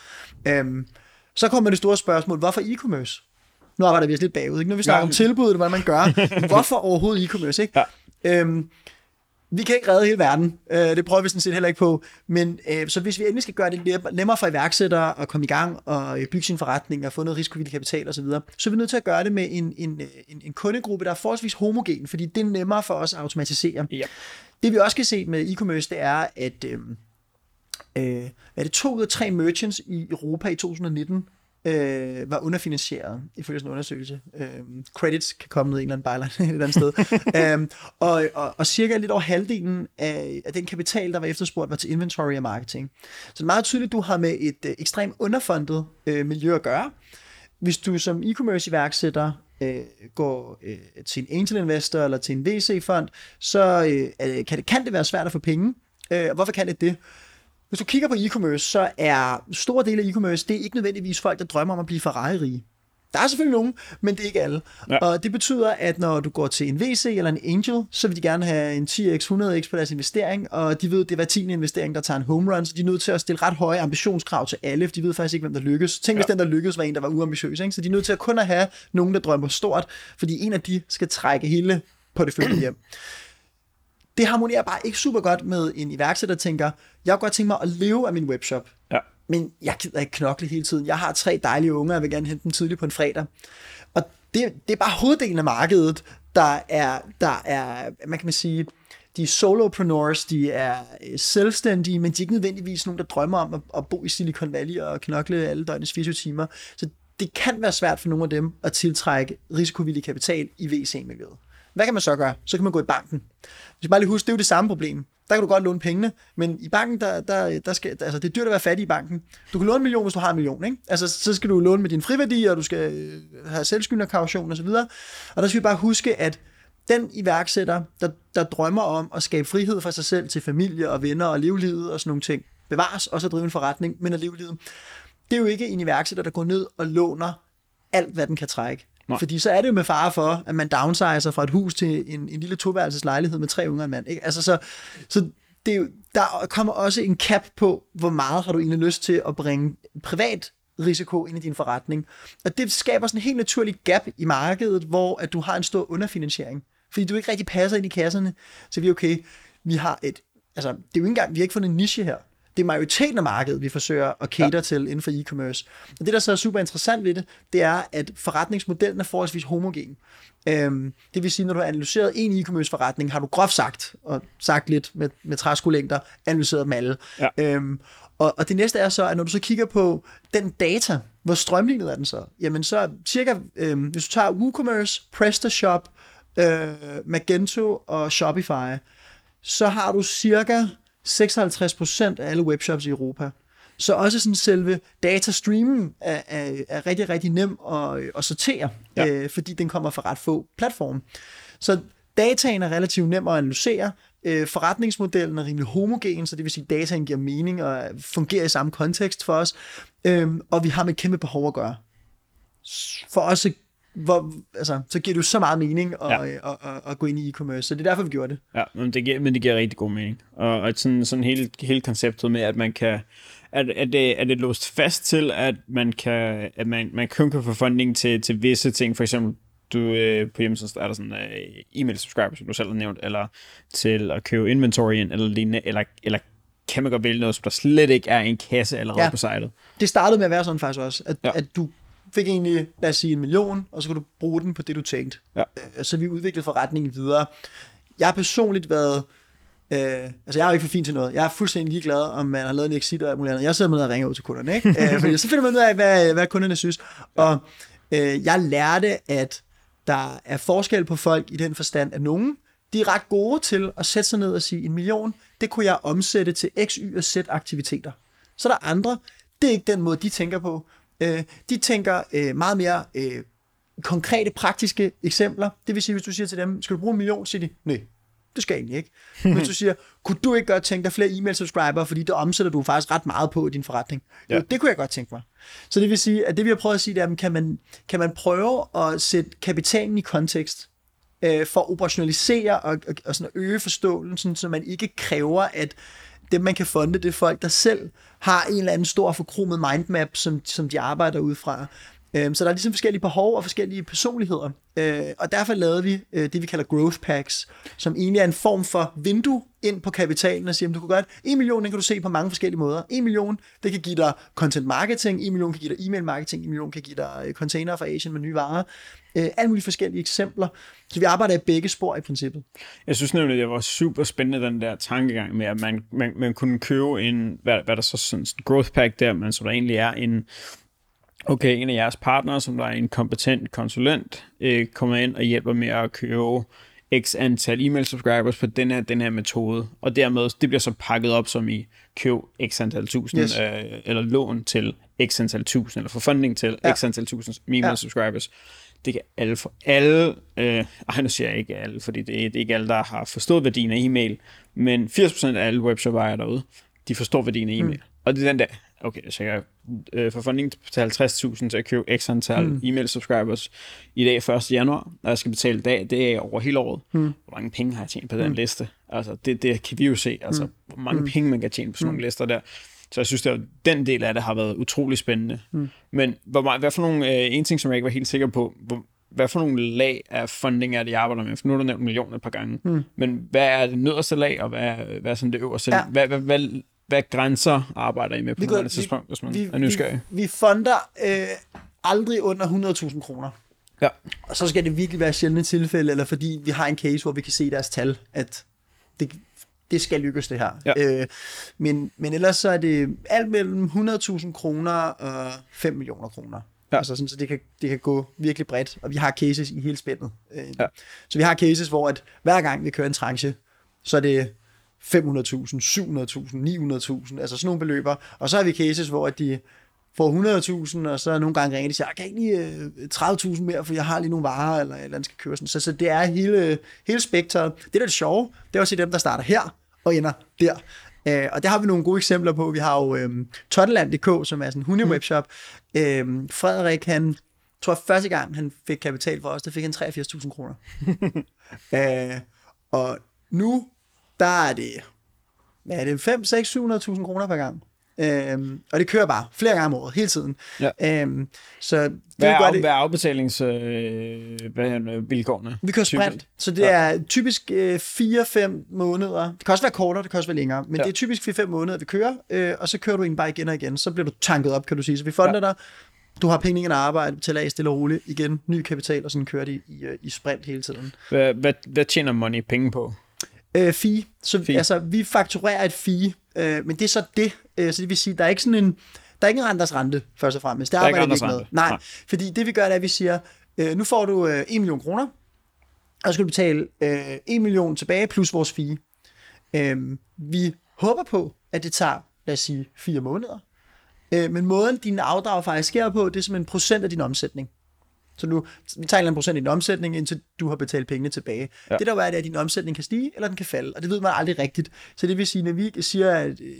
Øhm, så kommer det store spørgsmål, hvorfor e-commerce? Nu arbejder vi lidt bagud, ikke? Når vi snakker ja. om tilbuddet, hvad man gør. Hvorfor overhovedet e-commerce, ikke? Ja. Øhm, vi kan ikke redde hele verden. Øh, det prøver vi sådan set heller ikke på. Men øh, så hvis vi endelig skal gøre det nemmere for iværksættere at komme i gang og øh, bygge sin forretning og få noget risikovillig kapital osv., så, så er vi nødt til at gøre det med en, en, en, en kundegruppe, der er forholdsvis homogen, fordi det er nemmere for os at automatisere. Ja. Det vi også kan se med e-commerce, det er, at øh, øh, er det to ud af tre merchants i Europa i 2019 øh, var underfinansieret, ifølge sådan en undersøgelse. Øh, credits kan komme ned i en eller anden byline (laughs) et eller andet sted. øh, og, og, og cirka lidt over halvdelen af, af den kapital, der var efterspurgt, var til inventory og marketing. Så det er meget tydeligt, at du har med et øh, ekstremt underfundet øh, miljø at gøre. Hvis du som e-commerce iværksætter øh, går øh, til en angel investor eller til en VC-fond, så øh, kan, det, kan det være svært at få penge. Øh, hvorfor kan det det? Hvis du kigger på e-commerce, så er stor del af e-commerce, det er ikke nødvendigvis folk, der drømmer om at blive Ferrari-rige. Der er selvfølgelig nogen, men det er ikke alle. Ja. Og det betyder, at når du går til en VC eller en angel, så vil de gerne have en 10x, 100x på deres investering, og de ved, det er hver tiende investering, der tager en home run, så de er nødt til at stille ret høje ambitionskrav til alle, for de ved faktisk ikke, hvem der lykkes. Tænk, ja. hvis den, der lykkes, var en, der var uambitiøs. Ikke? Så de er nødt til at kun at have nogen, der drømmer stort, fordi en af de skal trække hele porteføljen hjem det harmonerer bare ikke super godt med en iværksætter, der tænker, jeg kunne godt tænke mig at leve af min webshop. Ja. Men jeg gider ikke knokle hele tiden. Jeg har tre dejlige unger, jeg vil gerne hente dem tidligt på en fredag. Og det, det er bare hoveddelen af markedet, der er, der er, man kan man sige, de er solopreneurs, de er øh, selvstændige, men de er ikke nødvendigvis nogen, der drømmer om at, at bo i Silicon Valley og knokle alle døgnets 24 timer. Så det kan være svært for nogle af dem at tiltrække risikovillig kapital i VC-miljøet. Hvad kan man så gøre? Så kan man gå i banken. Hvis man bare lige huske, det er jo det samme problem. Der kan du godt låne pengene, men i banken, der, der, der skal, altså det er dyrt at være fattig i banken. Du kan låne en million, hvis du har en million, ikke? Altså, så skal du låne med din friværdi, og du skal øh, have selvskyld og kaution osv. Og, og der skal vi bare huske, at den iværksætter, der, der drømmer om at skabe frihed for sig selv til familie og venner og leve livet og sådan nogle ting, bevares også at drive en forretning, men at leve livet, det er jo ikke en iværksætter, der går ned og låner alt, hvad den kan trække. Nej. Fordi så er det jo med fare for, at man downsizer fra et hus til en, en lille toværelses lejlighed med tre unger en mand. Ikke? Altså, så, så det er jo, der kommer også en cap på, hvor meget har du egentlig lyst til at bringe privat risiko ind i din forretning. Og det skaber sådan en helt naturlig gap i markedet, hvor at du har en stor underfinansiering. Fordi du ikke rigtig passer ind i kasserne. Så vi okay, vi har et, altså det er jo ikke engang, vi har ikke fundet en niche her det er majoriteten af markedet, vi forsøger at cater ja. til inden for e-commerce. Og det, der så er super interessant ved det, det er, at forretningsmodellen er forholdsvis homogen. Øhm, det vil sige, når du har analyseret en e-commerce forretning, har du groft sagt, og sagt lidt med, med træskolængder, analyseret dem alle. Ja. Øhm, og, og det næste er så, at når du så kigger på den data, hvor strømlignet er den så? Jamen så cirka, øhm, hvis du tager WooCommerce, PrestaShop, øh, Magento og Shopify, så har du cirka 56% af alle webshops i Europa. Så også sådan selve datastreamen er, er, er rigtig, rigtig nem at, at sortere, ja. øh, fordi den kommer fra ret få platforme. Så dataen er relativt nem at analysere, øh, forretningsmodellen er rimelig homogen, så det vil sige, at dataen giver mening og fungerer i samme kontekst for os, øh, og vi har med et kæmpe behov at gøre. For os hvor, altså, så giver det jo så meget mening at, ja. at, at, at gå ind i e-commerce, så det er derfor, vi gjorde det. Ja, men det giver, men det giver rigtig god mening. Og, og sådan, sådan hele, hele konceptet med, at man kan, at, at det, er det låst fast til, at man kan, at man, man kun kan få funding til, til visse ting, for eksempel du øh, på hjemmesiden er der sådan uh, e-mail subscriber, som du selv har nævnt, eller til at købe inventory ind, eller lignende, eller, eller kan man godt vælge noget, som der slet ikke er en kasse allerede ja. på sitet. Det startede med at være sådan faktisk også, at, ja. at du fik egentlig, lad os sige, en million, og så kunne du bruge den på det, du tænkte. Ja. Øh, så vi udviklede forretningen videre. Jeg har personligt været Øh, altså, jeg er jo ikke for fin til noget. Jeg er fuldstændig ligeglad, om man har lavet en exit og alt muligt andet. Jeg sidder med og ringer ud til kunderne, ikke? (laughs) øh, fordi så finder man ud af, hvad, hvad kunderne synes. Og øh, jeg lærte, at der er forskel på folk i den forstand, at nogen, de er ret gode til at sætte sig ned og sige, en million, det kunne jeg omsætte til x, y og z aktiviteter. Så er der andre, det er ikke den måde, de tænker på. Øh, de tænker øh, meget mere øh, konkrete, praktiske eksempler. Det vil sige, hvis du siger til dem, skal du bruge en million, siger de, nej, det skal jeg egentlig ikke. Men (laughs) hvis du siger, kunne du ikke godt tænke dig flere e-mail subscriber, fordi det omsætter du faktisk ret meget på i din forretning. Ja. Jo, det kunne jeg godt tænke mig. Så det vil sige, at det vi har prøvet at sige, det er, kan man, kan man prøve at sætte kapitalen i kontekst, øh, for at operationalisere og, og, og sådan at øge forståelsen, så man ikke kræver, at det, man kan fonde, det er folk, der selv har en eller anden stor forkromet mindmap, som, som de arbejder ud fra. Øhm, så der er ligesom forskellige behov og forskellige personligheder. Øh, og derfor lavede vi øh, det, vi kalder growth packs, som egentlig er en form for vindue ind på kapitalen og siger, du kan godt, 1 million, den kan du se på mange forskellige måder. 1 million, det kan give dig content marketing, 1 million kan give dig e-mail marketing, 1 million kan give dig øh, container fra Asien med nye varer alle mulige forskellige eksempler. Så vi arbejder i begge spor i princippet. Jeg synes nemlig, det var super spændende, den der tankegang med, at man, man, man kunne købe en, hvad, hvad der så sådan growth pack der, men så der egentlig er en okay, en af jeres partnere, som der er en kompetent konsulent, øh, kommer ind og hjælper med at købe x antal e-mail subscribers på den her, den her metode, og dermed, det bliver så pakket op som i køb x antal tusind, yes. øh, eller lån til x antal tusind, eller forfunding til ja. x antal tusind e-mail ja. subscribers. Det kan alle for alle, øh, ej nu siger jeg ikke alle, fordi det er, det er ikke alle, der har forstået værdien af e-mail, men 80% af alle webshop derude, de forstår værdien af e-mail. Mm. Og det er den der, okay, så jeg øh, for funding til 50.000 til at købe x antal mm. e-mail subscribers i dag 1. januar, og jeg skal betale dag, det er over hele året. Mm. Hvor mange penge har jeg tjent på den mm. liste? Altså, det, det kan vi jo se, altså, mm. hvor mange mm. penge man kan tjene på sådan mm. nogle lister der. Så jeg synes, at den del af det har været utrolig spændende. Mm. Men hvor, hvad for nogle, øh, en ting, som jeg ikke var helt sikker på, hvor, hvad for nogle lag af funding er det, jeg arbejder med? For nu har du nævnt millioner et par gange. Mm. Men hvad er det nederste lag, og hvad, hvad er sådan det øverste? Ja. Hvad, hvad, hvad, hvad grænser arbejder I med på nuværende tidspunkt, hvis man vi, er nysgerrig? Vi, vi fonder øh, aldrig under 100.000 kroner. Ja. Og så skal det virkelig være sjældne tilfælde, eller fordi vi har en case, hvor vi kan se deres tal, at det, det skal lykkes det her. Ja. Øh, men, men ellers så er det alt mellem 100.000 kroner og 5 millioner kroner. Ja. Altså sådan, så det kan, det kan gå virkelig bredt, og vi har cases i hele spændet. Øh, ja. Så vi har cases, hvor at hver gang vi kører en tranche, så er det 500.000, 700.000, 900.000, altså sådan nogle beløber. Og så har vi cases, hvor de får 100.000, og så nogle gange ringer de siger, jeg kan ikke lige 30.000 mere, for jeg har lige nogle varer, eller eller andet skal køre sådan. Så, så det er hele, hele spektret. Det, der er det sjove, det er også dem, der starter her og ender der. Uh, og der har vi nogle gode eksempler på. Vi har jo um, Tottenland.dk, som er sådan en hundewebshop. Mm. Uh, Frederik, han tror første gang, han fik kapital for os, der fik han 83.000 kroner. uh, (laughs) og nu der er det, hvad er det, 5, 6, 700.000 kroner per gang. Øhm, og det kører bare flere gange om året, hele tiden. Ja. Øhm, så det hvad, er, det, hvad er afbetalingsvilkårene? Øh, vi kører sprint, typisk. så det ja. er typisk øh, 4-5 måneder. Det kan også være kortere, det kan også være længere, men ja. det er typisk 4-5 måneder, vi kører, øh, og så kører du ind bare igen og igen. Så bliver du tanket op, kan du sige. Så vi fonder ja. dig, du har penge i at arbejde, betaler af stille og roligt, igen, ny kapital, og sådan kører de i, øh, i sprint hele tiden. Hvad, hvad, hvad tjener money penge på? Øh, fee. Så fee. altså, vi fakturerer et fee, øh, men det er så det. Øh, så det vil sige, der er ikke sådan en, der er ikke en renters rente, først og fremmest. Det arbejder vi ikke med. Nej, Nej, fordi det vi gør, det er, at vi siger, øh, nu får du øh, 1 million kroner, og så skal du betale øh, 1 million tilbage plus vores fee. Øh, vi håber på, at det tager, lad os sige, fire måneder. Øh, men måden, dine afdrag faktisk sker på, det er som en procent af din omsætning. Så nu, vi tager en procent i din omsætning, indtil du har betalt pengene tilbage. Ja. Det der er, det er, at din omsætning kan stige, eller den kan falde, og det ved man aldrig rigtigt. Så det vil sige, når vi siger, at øh,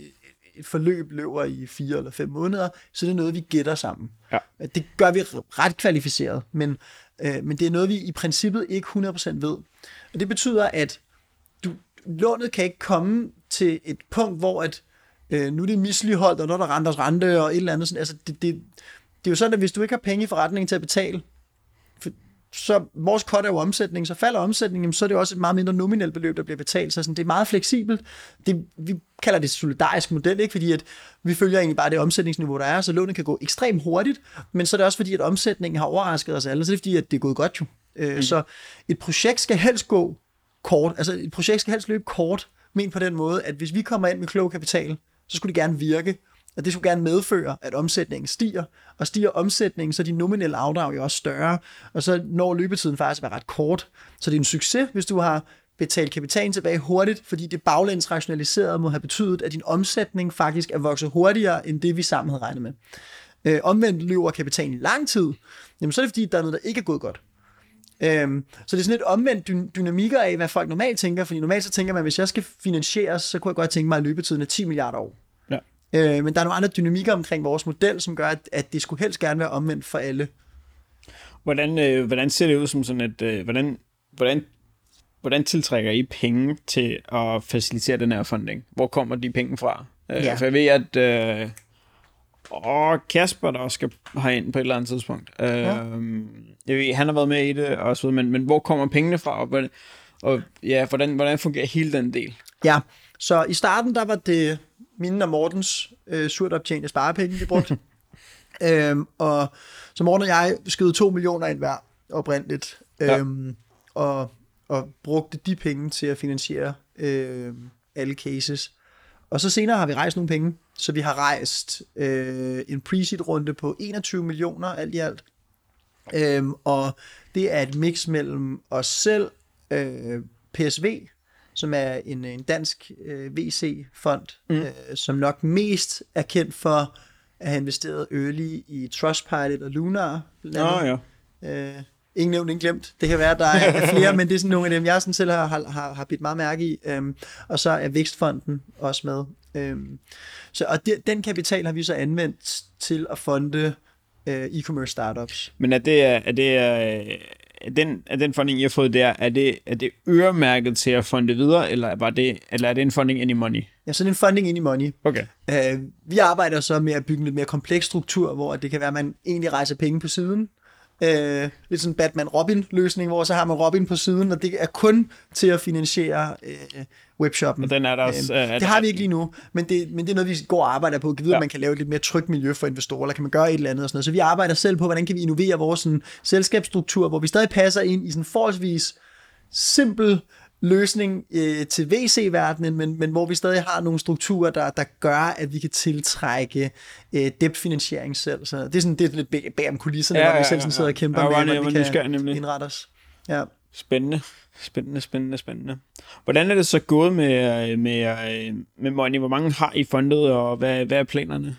et forløb løber i fire eller fem måneder, så det er noget, vi gætter sammen. Ja. Det gør vi ret kvalificeret, men, øh, men det er noget, vi i princippet ikke 100% ved. Og det betyder, at du, lånet kan ikke komme til et punkt, hvor at, øh, nu er det misligeholdt, og når der renters rente og et eller andet. Sådan, altså det, det, det er jo sådan, at hvis du ikke har penge i forretningen til at betale, så vores cut er jo omsætning, så falder omsætningen, så er det også et meget mindre nominelt beløb, der bliver betalt. Så sådan, det er meget fleksibelt. Det, vi kalder det solidarisk model, ikke? fordi at vi følger egentlig bare det omsætningsniveau, der er, så lånet kan gå ekstremt hurtigt, men så er det også fordi, at omsætningen har overrasket os alle, så det er fordi, at det er gået godt jo. Øh, mm. Så et projekt skal helst gå kort, altså et projekt skal helst løbe kort, ment på den måde, at hvis vi kommer ind med klog kapital, så skulle det gerne virke, og det skulle gerne medføre, at omsætningen stiger, og stiger omsætningen, så er de nominelle afdrag jo også større, og så når løbetiden faktisk at være ret kort. Så det er en succes, hvis du har betalt kapitalen tilbage hurtigt, fordi det baglæns rationaliseret må have betydet, at din omsætning faktisk er vokset hurtigere, end det vi sammen havde regnet med. Øh, omvendt løber kapitalen i lang tid, jamen så er det fordi, der er noget, der ikke er gået godt. Øhm, så det er sådan lidt omvendt dy- dynamikker af, hvad folk normalt tænker, fordi normalt så tænker man, hvis jeg skal finansieres, så kunne jeg godt tænke mig, at løbetiden er 10 milliarder år. Ja. Øh, men der er nogle andre dynamikker omkring vores model, som gør, at, at det skulle helst gerne være omvendt for alle. Hvordan, øh, hvordan ser det ud som sådan et... Øh, hvordan, hvordan, hvordan tiltrækker I penge til at facilitere den her funding? Hvor kommer de penge fra? Øh, Ja. For jeg ved, at... Øh, og Kasper, der også skal herind på et eller andet tidspunkt. Øh, jeg ved, han har været med i det og så men, men hvor kommer pengene fra? Og, hvordan- og ja, hvordan, hvordan fungerer hele den del? Ja, så i starten, der var det mine og Mortens øh, surt optjente sparepenge, vi brugte. (laughs) øhm, og så Morten og jeg skød 2 millioner ind hver oprindeligt, Ja. øhm, og, og brugte de penge til at finansiere øh, alle cases. Og så senere har vi rejst nogle penge, så vi har rejst øh, en pre-seed runde på 21 millioner alt i alt. Øhm, og det er et mix mellem os selv, øh, PSV, som er en, en dansk øh, VC-fond, mm. øh, som nok mest er kendt for at have investeret early i Trustpilot og Lunar. blandt andet. ja. Øh, ingen nævnt, ingen glemt. Det kan være, at der er (laughs) flere, men det er sådan nogle af dem, jeg sådan selv har, har, har bidt meget mærke i. Øhm, og så er Vækstfonden også med. Øhm, så, og de, den kapital har vi så anvendt til at fonde øh, e-commerce startups. Men er det, er det øh, er den, er den funding, I har fået der, er det, er det øremærket til at fonde videre, eller, var det, eller er det en funding ind i money? Ja, sådan en funding ind i money. Okay. Øh, vi arbejder så med at bygge en lidt mere kompleks struktur, hvor det kan være, at man egentlig rejser penge på siden. Øh, lidt sådan Batman-Robin-løsning, hvor så har man Robin på siden, og det er kun til at finansiere øh, webshoppen. Og den er der også... Øhm, øh, er det har vi ikke lige nu, men det, men det er noget, vi går og arbejder på. Vide, Ja. ja. man kan lave et lidt mere trygt miljø for investorer, eller kan man gøre et eller andet og sådan noget. Så vi arbejder selv på, hvordan kan vi innovere vores sådan, selskabsstruktur, hvor vi stadig passer ind i sådan forholdsvis simpel løsning øh, til VC-verdenen, men, men hvor vi stadig har nogle strukturer, der, der gør, at vi kan tiltrække øh, debt-finansiering selv. Så det er sådan det er lidt bag, om kulisserne, Ja, ja, hvor vi ja, selv ja, sådan sidder og ja. kæmper Ja, med, hvordan vi kan nemlig. indrette os. Ja. Spændende. Spændende, spændende, spændende. Hvordan er det så gået med, med, øh, med money? Hvor mange har I fundet, og hvad, hvad er planerne?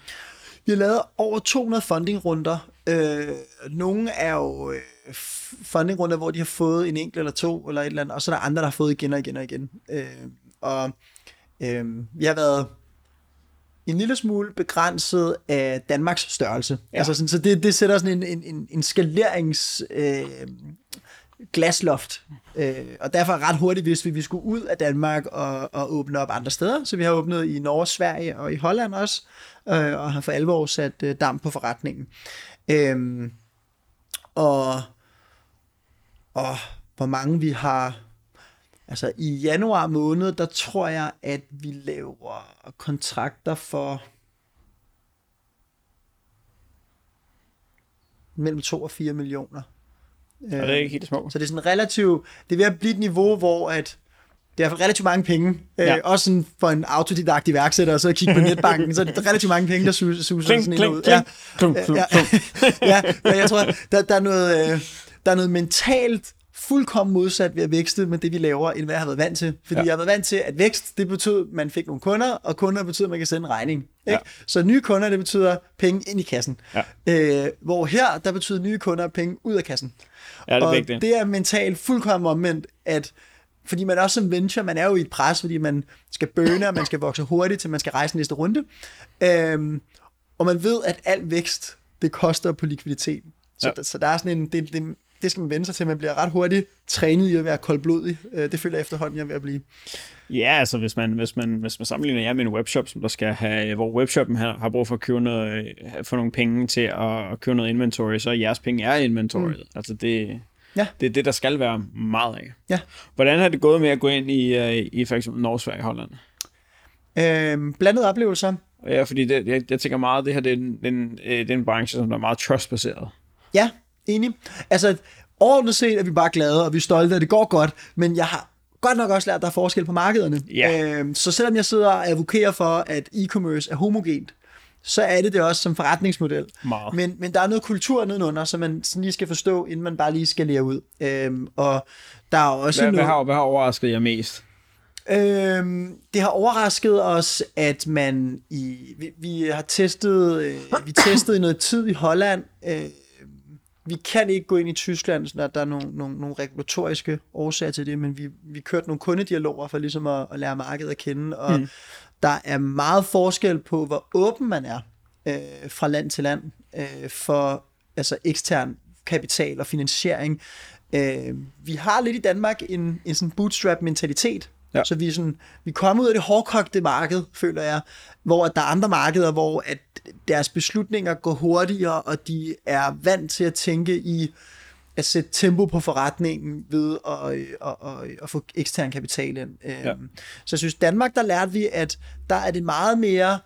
Vi har lavet over 200 fundingrunder. Øh, nogle er jo øh, fundingrunder, hvor de har fået en enkelt eller to, eller et eller andet, og så er der andre, der har fået igen og igen og igen. Øh, og øh, vi har været en lille smule begrænset af Danmarks størrelse. Ja. Altså sådan, så det, det sætter sådan en, en, en, en skalerings... Øh, glasloft. Øh, og derfor ret hurtigt vidste vi, at vi skulle ud af Danmark og, og åbne op andre steder. Så vi har åbnet i Norge, Sverige og i Holland også, øh, og har for alvor sat øh, damp på forretningen. Øh, og, og hvor mange vi har... Altså i januar måned, der tror jeg, at vi laver kontrakter for mellem 2 og 4 millioner. Og det er ikke helt små. Så det er sådan relativt, det er ved at blive et niveau, hvor at det er relativt mange penge. Ja. Ja. Øh, også sådan for en autodidakt iværksætter, og så kigge på netbanken, så er det relativt mange penge, der suser, suser Kling, sådan og ud. kling. Klum, klum, ja, klum. ja, (laughs) ja, jeg tror, der, der, er noget, øh, der er noget mentalt fuldkommen modsat ved at vækste med det, vi laver, end hvad jeg har været vant til. Fordi Ja. jeg har været vant til, at vækst, det betød, at man fik nogle kunder, og kunder betyder, at man kan sende en regning. Ikke? Ja. Så nye kunder, det betyder penge ind i kassen. Ja. Øh, hvor her, der betyder nye kunder penge ud af kassen. Ja, det er og vigtigt. det er mentalt fuldkommen omvendt, at fordi man er også som venture, man er jo i et pres, fordi man skal bøne, og man skal vokse hurtigt, til man skal rejse næste runde. Øhm, og man ved, at al vækst, det koster på likviditet. Så, ja. så der er sådan en, det, det, det skal man vende sig til, man bliver ret hurtigt trænet i at være koldblodig. Øh, det føler jeg efterhånden, jeg er ved at blive. Ja, altså hvis man, hvis man, hvis man sammenligner jer med en webshop, som der skal have, hvor webshoppen har, har brug for at købe noget, øh, få nogle penge til at, at købe noget inventory, så jeres penge er inventory. Mm. Altså det, Ja. det er det, der skal være meget af. Ja. Hvordan har det gået med at gå ind i, øh, i for eksempel Norge, Sverige Holland? Øhm, blandede oplevelser. Ja, fordi det, jeg, jeg tænker meget, det her det er, en, den, øh, det er en branche, som er meget trust-baseret. Ja, enig. Altså, overordnet set er vi bare glade, og vi er stolte, at det går godt, men jeg har godt nok også lært, at der er forskel på markederne. Ja. Øhm, så selvom jeg sidder og advokerer for, at e-commerce er homogent, så er det det også som forretningsmodel. Meget. Men, men der er noget kultur nedenunder, som man sådan lige skal forstå, inden man bare lige skal lære ud. Øhm, og der er også Hvad, noget... hvad, har, hvad har overrasket jer mest? Øhm, det har overrasket os, at man i... Vi, vi har testet... Øh, vi testede i noget tid i Holland. Øh, vi kan ikke gå ind i Tyskland, så der, der er nogle, nogle, nogle regulatoriske årsager til det, men vi, vi kørte nogle kundedialoger for ligesom at, at lære markedet at kende, og mm. der er meget forskel på, hvor åben man er øh, fra land til land øh, for altså ekstern kapital og finansiering. Øh, vi har lidt i Danmark en, en sådan bootstrap-mentalitet, Ja. Så vi er, sådan, vi kommer ud af det hårdkogte marked, føler jeg, hvor der er andre markeder, hvor at deres beslutninger går hurtigere, og de er vant til at tænke i at sætte tempo på forretningen ved at, at, at, at få ekstern kapital ind. Ja. Så jeg synes, Danmark, der lærte vi, at der er det meget mere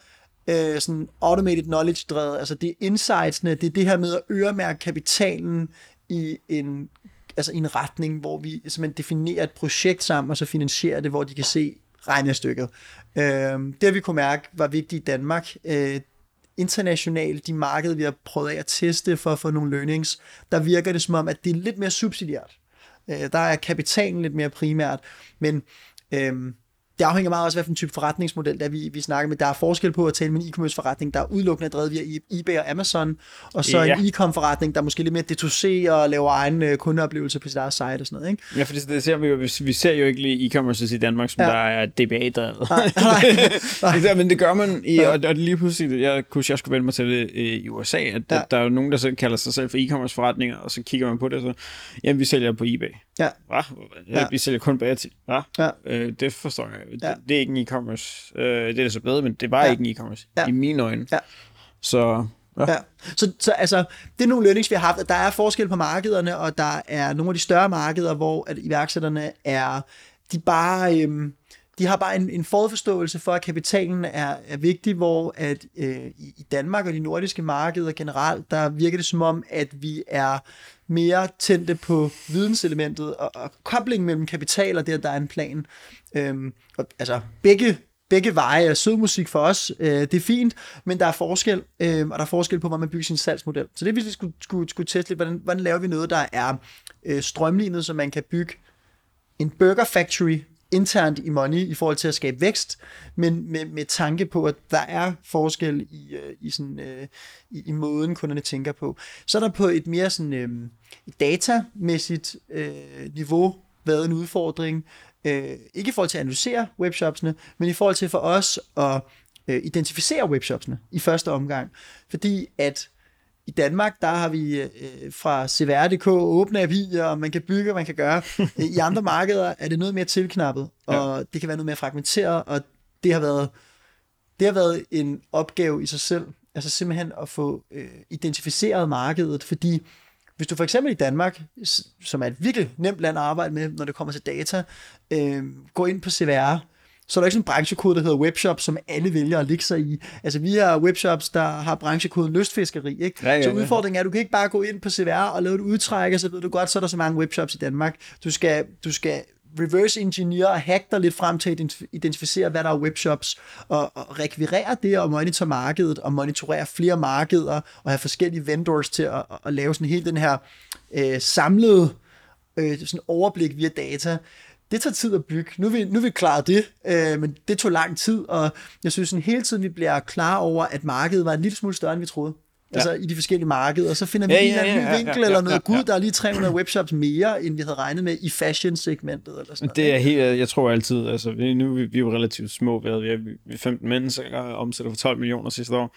øh, sådan automated knowledge drevet, altså det er insightsene, det er det her med at øremærke kapitalen i en altså i en retning, hvor vi simpelthen definerer et projekt sammen, og så finansierer det, hvor de kan se regnestykket. Øh, det har vi kunne mærke var vigtigt i Danmark. Øh, internationalt, de markeder, vi har prøvet af at teste for at få nogle learnings, der virker det som om, at det er lidt mere subsidiært. Øh, der er kapitalen lidt mere primært, men øh, det afhænger meget også af, hvilken type forretningsmodel, der vi, vi snakker med. Der er forskel på at tale med en e-commerce forretning, der er udelukkende drevet via eBay og Amazon, og så ja. en e-com forretning, der måske lidt mere detoserer og laver egen øh, kundeoplevelse på sit eget site og sådan noget. Ikke? Ja, for det ser vi jo, vi ser jo ikke lige e-commerce i Danmark, som ja. der er DBA-drevet. Nej, nej, (laughs) nej. Men det gør man, i, og, og lige pludselig, jeg kunne jeg skulle vælge mig til det i USA, at ja. der, der er jo nogen, der selv kalder sig selv for e-commerce forretninger, og så kigger man på det, og så, jamen vi sælger på eBay. Ja. Hva? Ja. Vi sælger kun Etsy. Hva? Ja. Øh, det forstår jeg. Ja. Det, det er ikke en e-commerce. Øh, det er det så bedre, men det var ja. ikke en e-commerce. Ja. I mine øjne. Ja. Så Ja. ja. Så, så altså, det er nogle learnings, vi har haft. Der er forskel på markederne, og der er nogle af de større markeder, hvor at iværksætterne er, de bare, øhm, de har bare en, en forudforståelse for, at kapitalen er, er vigtig, hvor at øh, i Danmark og de nordiske markeder generelt, der virker det som om, at vi er mere tændte på videnselementet og, og koblingen mellem kapital og det, at der er en plan. Øhm, og, altså, begge begge veje er sød musik for os. Øh, det er fint, men der er forskel, øh, og der er forskel på, hvordan man bygger sin salgsmodel. Så det vi skulle, skulle, skulle teste lidt, hvordan, hvordan laver vi noget, der er øh, strømlignet, så man kan bygge en burger factory internt i Money i forhold til at skabe vækst, men med, med tanke på, at der er forskel i, øh, i, sådan, øh, i, i måden, kunderne tænker på. Så er der på et mere sådan, øh, datamæssigt øh, niveau været en udfordring, øh, ikke i forhold til at analysere webshopsene, men i forhold til for os at øh, identificere webshopsene i første omgang. Fordi at i Danmark, der har vi øh, fra CVR.dk åbne API'er, og man kan bygge, og man kan gøre. (laughs) I andre markeder er det noget mere tilknappet, og ja. det kan være noget mere fragmenteret, og det har været, det har været en opgave i sig selv, altså simpelthen at få øh, identificeret markedet, fordi hvis du for eksempel i Danmark, som er et virkelig nemt land at arbejde med, når det kommer til data, øh, går ind på CVR, så er der ikke sådan en branchekode, der hedder webshop, som alle vælger at ligge sig i. Altså vi har webshops, der har branchekoden lystfiskeri, ikke? Ja, ja, ja. Så udfordringen er, at du kan ikke bare gå ind på CVR og lave et udtræk, og så ved du godt, så er der så mange webshops i Danmark. Du skal, du skal reverse engineer og hack dig lidt frem til at identificere, hvad der er webshops, og, og rekvirere det og monitor markedet, og monitorere flere markeder, og have forskellige vendors til at, at lave sådan hele den her øh, samlede øh, sådan overblik via data det tager tid at bygge. Nu er vi, nu er vi klaret det, øh, men det tog lang tid, og jeg synes sådan hele tiden, vi bliver klar over, at markedet var en lille smule større, end vi troede. Ja. Altså i de forskellige markeder, og så finder vi ja, ja, ja, en ny vinkel ja, ja, ja, eller noget. Ja, ja. Gud, der er lige 300 webshops mere, end vi havde regnet med i fashion-segmentet. Eller sådan det er helt, jeg tror altid, altså nu vi, vi er jo relativt små, vi er, vi er 15 mennesker, omsætter for 12 millioner sidste år.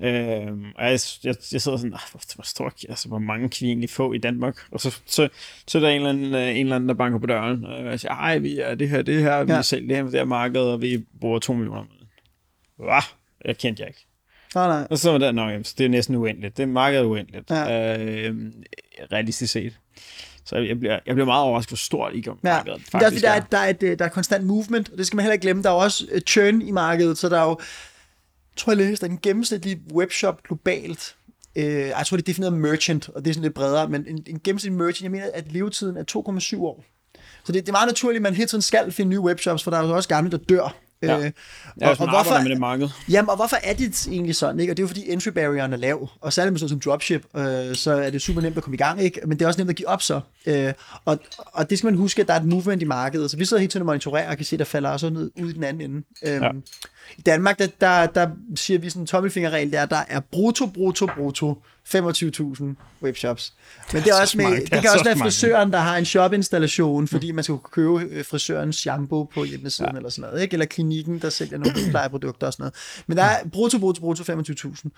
Øh, og jeg, jeg, jeg sidder sådan, hvor, hvor, stor, altså, hvor mange kan vi egentlig få i Danmark? Og så, så, så er der en eller, anden, en eller anden, der banker på døren, og jeg siger, ej, vi er det her, det her, vi ja. sælger det her, det her marked, og vi bruger 2 millioner om Hvad? Jeg kendte jeg ikke. Nej, nej. Og så var der, nok, det er næsten uendeligt. Det er markedet uendeligt, ja. øh, realistisk set. Så jeg bliver, jeg bliver meget overrasket, hvor stort i markedet ja. faktisk der, er. Der er, der, er et, der er konstant movement, og det skal man heller ikke glemme. Der er også churn i markedet, så der er jo tror, jeg læste, at en gennemsnitlig webshop globalt, øh, jeg tror, det er defineret merchant, og det er sådan lidt bredere, men en, en gennemsnitlig merchant, jeg mener, at levetiden er 2,7 år. så det, det er meget naturligt, at man hele tiden skal finde nye webshops, for der er jo også gamle, der dør. Ja. Øh, Ja, og, og hvorfor, med det marked. Jamen, og hvorfor er det egentlig sådan? Ikke? Og det er jo fordi entry barrieren er lav, og særligt med sådan som dropship, øh, så er det super nemt at komme i gang, ikke? men det er også nemt at give op så. Øh, og, og det skal man huske, at der er et movement i markedet, så vi sidder helt tiden og monitorerer og kan se, der falder også noget ud i den anden ende. Øh, ja. I Danmark, der, der, der siger vi sådan en tommelfingerregel, der, der er brutto, brutto, brutto 25.000 webshops. Men det, er også med, det, det kan også være frisøren, der har en shopinstallation, fordi man skal kunne købe øh, frisørens shampoo på hjemmesiden ja. eller sådan noget, ikke? eller klinikken, der sælger nogle plejeprodukter og sådan noget. Men der er brutto, brutto, brutto 25.000.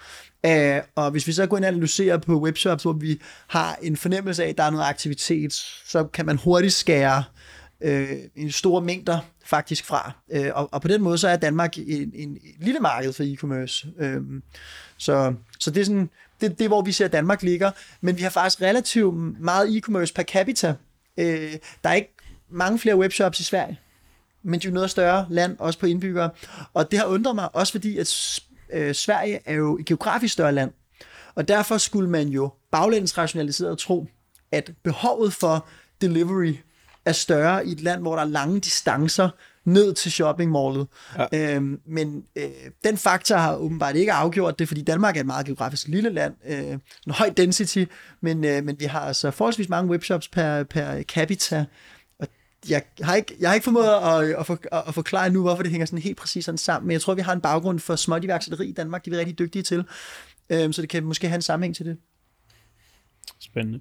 Uh, og hvis vi så går ind og analyserer på webshops, hvor vi har en fornemmelse af, at der er noget aktivitet, så kan man hurtigt skære øh, store mængder faktisk fra. Øh, og, og på den måde så er Danmark en, en, en lille marked for e-commerce. Øh, så, så det er sådan, det, det er, hvor vi ser, at Danmark ligger. Men vi har faktisk relativt meget e-commerce per capita. Øh, der er ikke mange flere webshops i Sverige, men det er jo noget større land, også på indbyggere. Og det har undret mig, også fordi, at øh, Sverige er jo et geografisk større land. Og derfor skulle man jo baglæns rationaliseret tro, at behovet for delivery er større i et land, hvor der er lange distancer ned til shoppingmallet. Ja. Øhm, men øh, den faktor har åbenbart ikke afgjort det, fordi Danmark er et meget geografisk lille land, øh, en høj density, men, øh, men vi har altså forholdsvis mange webshops per, per capita, og jeg har ikke, jeg har ikke formået at, at, for, at forklare nu, hvorfor det hænger sådan helt præcis sådan sammen, men jeg tror, vi har en baggrund for småt iværksætteri i Danmark, det er rigtig dygtige til, øh, så det kan måske have en sammenhæng til det. Spændende.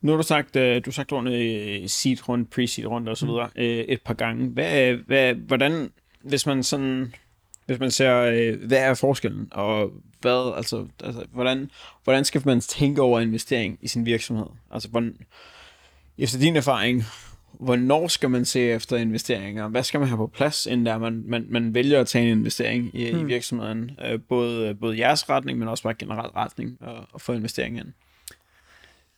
Nu har du sagt, øh, du har sagt ordentligt seed rundt, pre-seed rundt og så mm. videre mm. et par gange. Hvad, hvad, hvordan, hvis man sådan, hvis man ser, hvad er forskellen, og hvad, altså, altså hvordan, hvordan skal man tænke over investering i sin virksomhed? Altså, hvordan, efter din erfaring, hvornår skal man se efter investeringer? Hvad skal man have på plads, inden der man, man, man vælger at tage en investering i, hmm. i virksomheden? Både, både jeres retning, men også bare generelt retning og, og få investeringen ind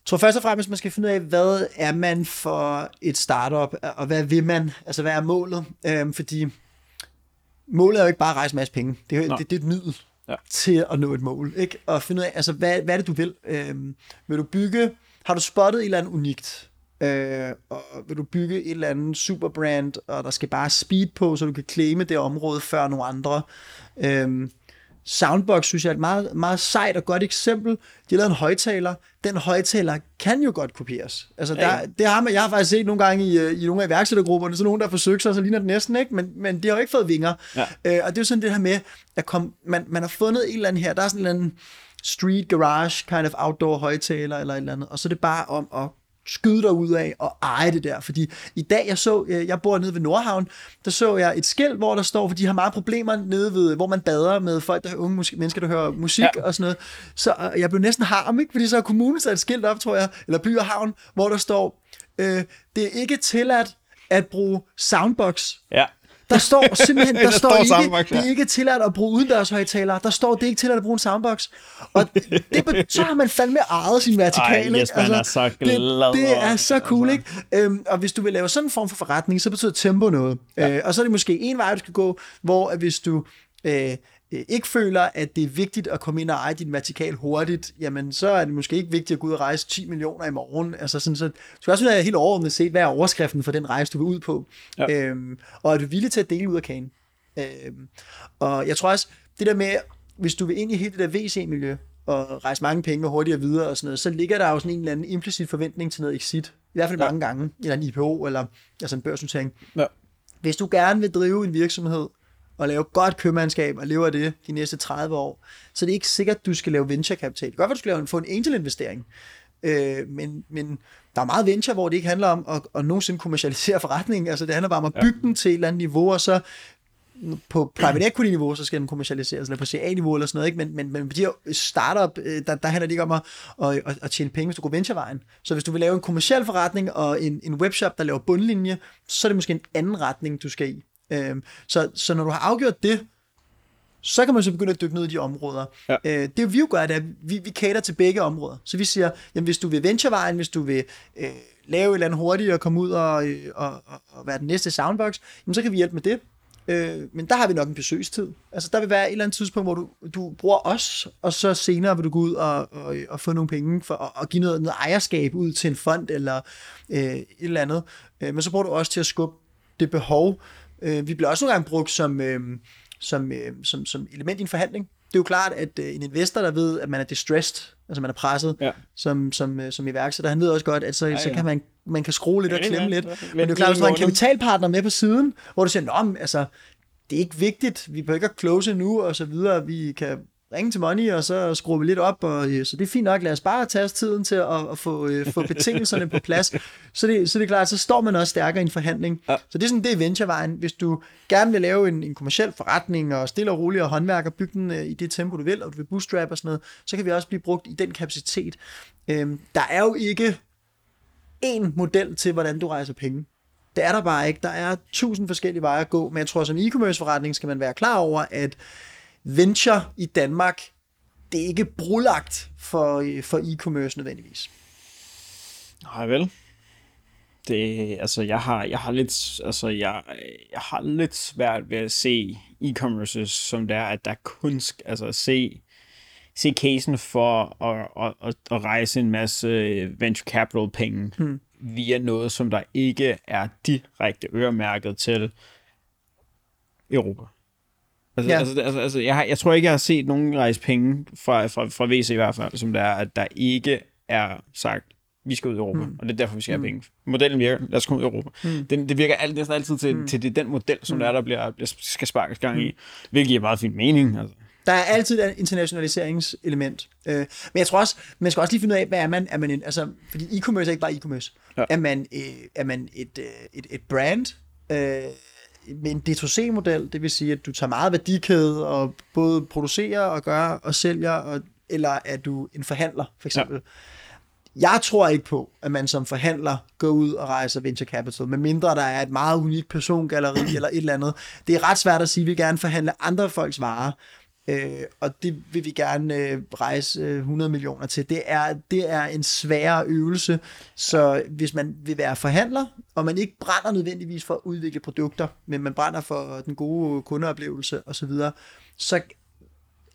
tror først og fremmest, man skal finde ud af, hvad er man for et startup, og hvad vil man, altså hvad er målet? Øhm, fordi målet er jo ikke bare at rejse en masse penge. Det er, det, det er et middel ja. til at nå et mål. Ikke? Og finde ud af, altså hvad, hvad er det, du vil? Øhm, vil du bygge, har du spottet et eller andet unikt? Øh, og vil du bygge et eller andet superbrand, og der skal bare speed på, så du kan claime det område før nogle andre? Øhm, Soundbox synes jeg er et meget, meget sejt og godt eksempel. De har lavet en højtaler. Den højtaler kan jo godt kopieres. Altså, der, ja. det har man, jeg har faktisk set nogle gange i, øh, i nogle af iværksættergrupperne, så nogen, der har forsøgt sig, så ligner det næsten ikke, men, men de har jo ikke fået vinger. Ja. Øh, og det er jo sådan det her med, at kom, man, man har fundet en eller anden her, der er sådan en eller anden street garage kind of outdoor højtaler eller et eller andet, og så er det bare om at skyde dig ud af og eje det der. Fordi i dag, jeg så, øh, jeg bor nede ved Nordhavn, der så jeg et skilt, hvor der står, for de har meget problemer nede ved, hvor man bader med folk, der er unge musik, mennesker, der hører musik ja. og sådan noget. Så øh, jeg blev næsten harm, ikke? Fordi så har kommunen sat et skilt op, tror jeg, eller by og havn, hvor der står, øh, det er ikke tilladt at bruge soundbox. Ja. Der står simpelthen, (laughs) der, der står, står ikke, soundbox, ja. det er ikke tilladt at bruge udendørshøjtalere. Der står, det er ikke tilladt at bruge en soundbox. Og det, så har man fandme ejet sin vertikal. Ej, yes, altså, er så glad. Det, det er så cool, altså. ikke? Øhm, og hvis du vil lave sådan en form for forretning, så betyder tempo noget. Ja. Øh, og så er det måske en vej, du skal gå, hvor at hvis du... Øh, ikke føler, at det er vigtigt at komme ind og eje din vertikal hurtigt, jamen så er det måske ikke vigtigt at gå ud og rejse 10 millioner i morgen. Altså sådan, så du skal også være helt overordnet set, hvad er overskriften for den rejse, du vil ud på. Ja. Øhm, og er du villig til at dele ud af kagen? Øhm, og jeg tror også, det der med, hvis du vil ind i hele det der VC-miljø, og rejse mange penge og hurtigere videre og sådan noget, så ligger der jo sådan en eller anden implicit forventning til noget exit. I hvert fald ja. mange gange. Eller en IPO, eller altså en børsnotering. Ja. Hvis du gerne vil drive en virksomhed, og lave godt købmandskab og leve af det de næste 30 år, så det er ikke sikkert, at du skal lave venture kapital. Det kan godt være, du skal lave, få en angel investering, øh, men, men der er meget venture, hvor det ikke handler om at, at nogensinde kommercialisere forretningen. Altså det handler bare om at bygge ja. den til et eller andet niveau, og så på private equity niveau, så skal den kommercialiseres, eller på CA niveau eller sådan noget, ikke? Men, men, men på de her startup, øh, der, der handler det ikke om at, at, at, at tjene penge, hvis du går venturevejen. Så hvis du vil lave en kommerciel forretning og en, en webshop, der laver bundlinje, så er det måske en anden retning, du skal i. Øhm, så, så når du har afgjort det, så kan man så begynde at dykke ned i de områder. Ja. Øh, det vi jo gør, det er, at vi, vi cater til begge områder. Så vi siger, jamen hvis du vil venturevejen, hvis du vil øh, lave et eller andet hurtigt og komme ud og, øh, og, og, og være den næste soundbox, jamen så kan vi hjælpe med det. Øh, men der har vi nok en besøgstid. Altså der vil være et eller andet tidspunkt, hvor du, du bruger os, og så senere vil du gå ud og, og, og få nogle penge for at, give noget, noget ejerskab ud til en fond eller øh, et eller andet. Øh, men så bruger du også til at skubbe det behov. Øh, vi bliver også nogle gange brugt som, øh, som, øh, som, som element i en forhandling. Det er jo klart, at øh, en investor, der ved, at man er distressed, altså man er presset ja. som, som, øh, som iværksætter, han ved også godt, at så, ja, ja. så kan man, man kan skrue lidt ja, og klemme ja, lidt. Men det er jo klart, hvis du har en kapitalpartner med på siden, hvor du siger, Nå, altså, det er ikke vigtigt, vi behøver ikke at close nu, og så videre, vi kan ringe til Money, og så skruer vi lidt op, og øh, så det er fint nok, lad os bare tage os tiden til at, at få, øh, få (laughs) betingelserne på plads. Så det, så det er klart, så står man også stærkere i en forhandling. Ja. Så det er sådan, det er venturevejen. Hvis du gerne vil lave en, en kommersiel forretning, og stille og roligt og håndværk og bygge den øh, i det tempo, du vil, og du vil bootstrap og sådan noget, så kan vi også blive brugt i den kapacitet. Øhm, der er jo ikke en model til, hvordan du rejser penge. Det er der bare ikke. Der er tusind forskellige veje at gå, men jeg tror, som e-commerce forretning skal man være klar over, at venture i Danmark, det er ikke brulagt for, for e-commerce nødvendigvis. Nej vel. Det, altså, jeg har, jeg har lidt, altså, jeg, jeg har lidt svært ved at se e-commerce som det er, at der kun, altså, se, se casen for at, at, at, at rejse en masse venture capital penge hmm. via noget, som der ikke er direkte øremærket til Europa. Altså, ja. altså, altså, altså jeg, har, jeg tror ikke, jeg har set nogen rejse penge fra, fra, fra VC i hvert fald, som der er, at der ikke er sagt, vi skal ud i Europa, mm. og det er derfor, vi skal have mm. penge. Modellen virker, lad os komme ud i Europa. Mm. Den, det virker alt, næsten altid til, mm. til det, den model, som mm. der er, der bliver, bliver, skal sparkes gang i, hvilket giver meget fin mening. Altså. Der er altid et internationaliseringselement. Øh, men jeg tror også, man skal også lige finde ud af, hvad er man? Er man en, altså, fordi e-commerce er ikke bare e-commerce. Ja. Er man, øh, er man et, øh, et, et brand? Øh, med en D2C-model, det vil sige, at du tager meget værdikæde og både producerer og gør og sælger, og, eller er du en forhandler, for eksempel. Ja. Jeg tror ikke på, at man som forhandler går ud og rejser venture capital, medmindre der er et meget unikt persongalleri eller et eller andet. Det er ret svært at sige, at vi gerne forhandle andre folks varer. Øh, og det vil vi gerne øh, rejse øh, 100 millioner til. Det er, det er en sværere øvelse, så hvis man vil være forhandler, og man ikke brænder nødvendigvis for at udvikle produkter, men man brænder for den gode kundeoplevelse osv., så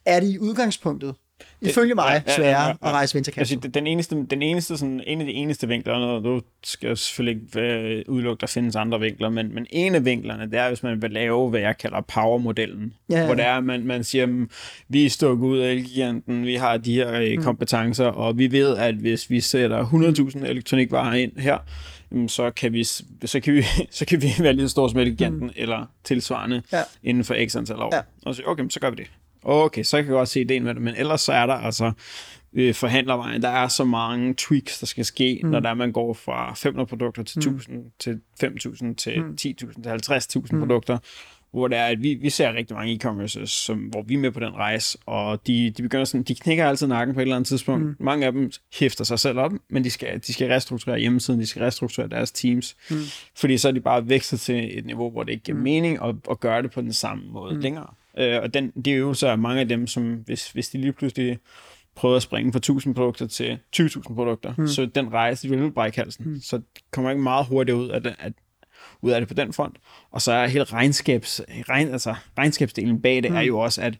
er det i udgangspunktet ifølge mig, sværere ja, ja, ja. at rejse venture capital. den eneste, den eneste sådan, en af de eneste vinkler, og nu skal jeg selvfølgelig ikke udelukke, der findes andre vinkler, men, men en af vinklerne, det er, hvis man vil lave, hvad jeg kalder power-modellen, ja, ja. hvor det er, man, man siger, vi er stukket ud af Elgiganten, vi har de her øh, mm. kompetencer, og vi ved, at hvis vi sætter 100.000 elektronikvarer ind her, så kan vi, så kan vi, (laughs) så kan vi være lige så store som Elgiganten, mm. eller tilsvarende, ja. inden for x antal år. Ja. Og så, okay, så gør vi det. Okay, så kan jeg godt se ideen med det, men ellers så er der altså øh, forhandlervejen, der er så mange tweaks, der skal ske, mm. når der man går fra 500 produkter til 1000, mm. til 5000, til mm. 10.000, til 50.000 mm. produkter, hvor det er, at vi, vi ser rigtig mange e-commerces, som, hvor vi er med på den rejse, og de, de begynder sådan, de knækker altid nakken på et eller andet tidspunkt. Mm. Mange af dem hæfter sig selv op, men de skal, de skal restrukturere hjemmesiden, de skal restrukturere deres teams, mm. fordi så er de bare vækstet til et niveau, hvor det ikke giver mm. mening at, at gøre det på den samme måde mm. længere. Øh, og den, de øvelser er mange af dem, som hvis, hvis de lige pludselig prøver at springe fra 1000 produkter til 20.000 produkter, mm. så den rejse, de vil brække halsen. Mm. Så kommer ikke meget hurtigt ud af det, at, ud af det på den front. Og så er hele regnskabs, regn, altså, regnskabsdelen bag det mm. er jo også, at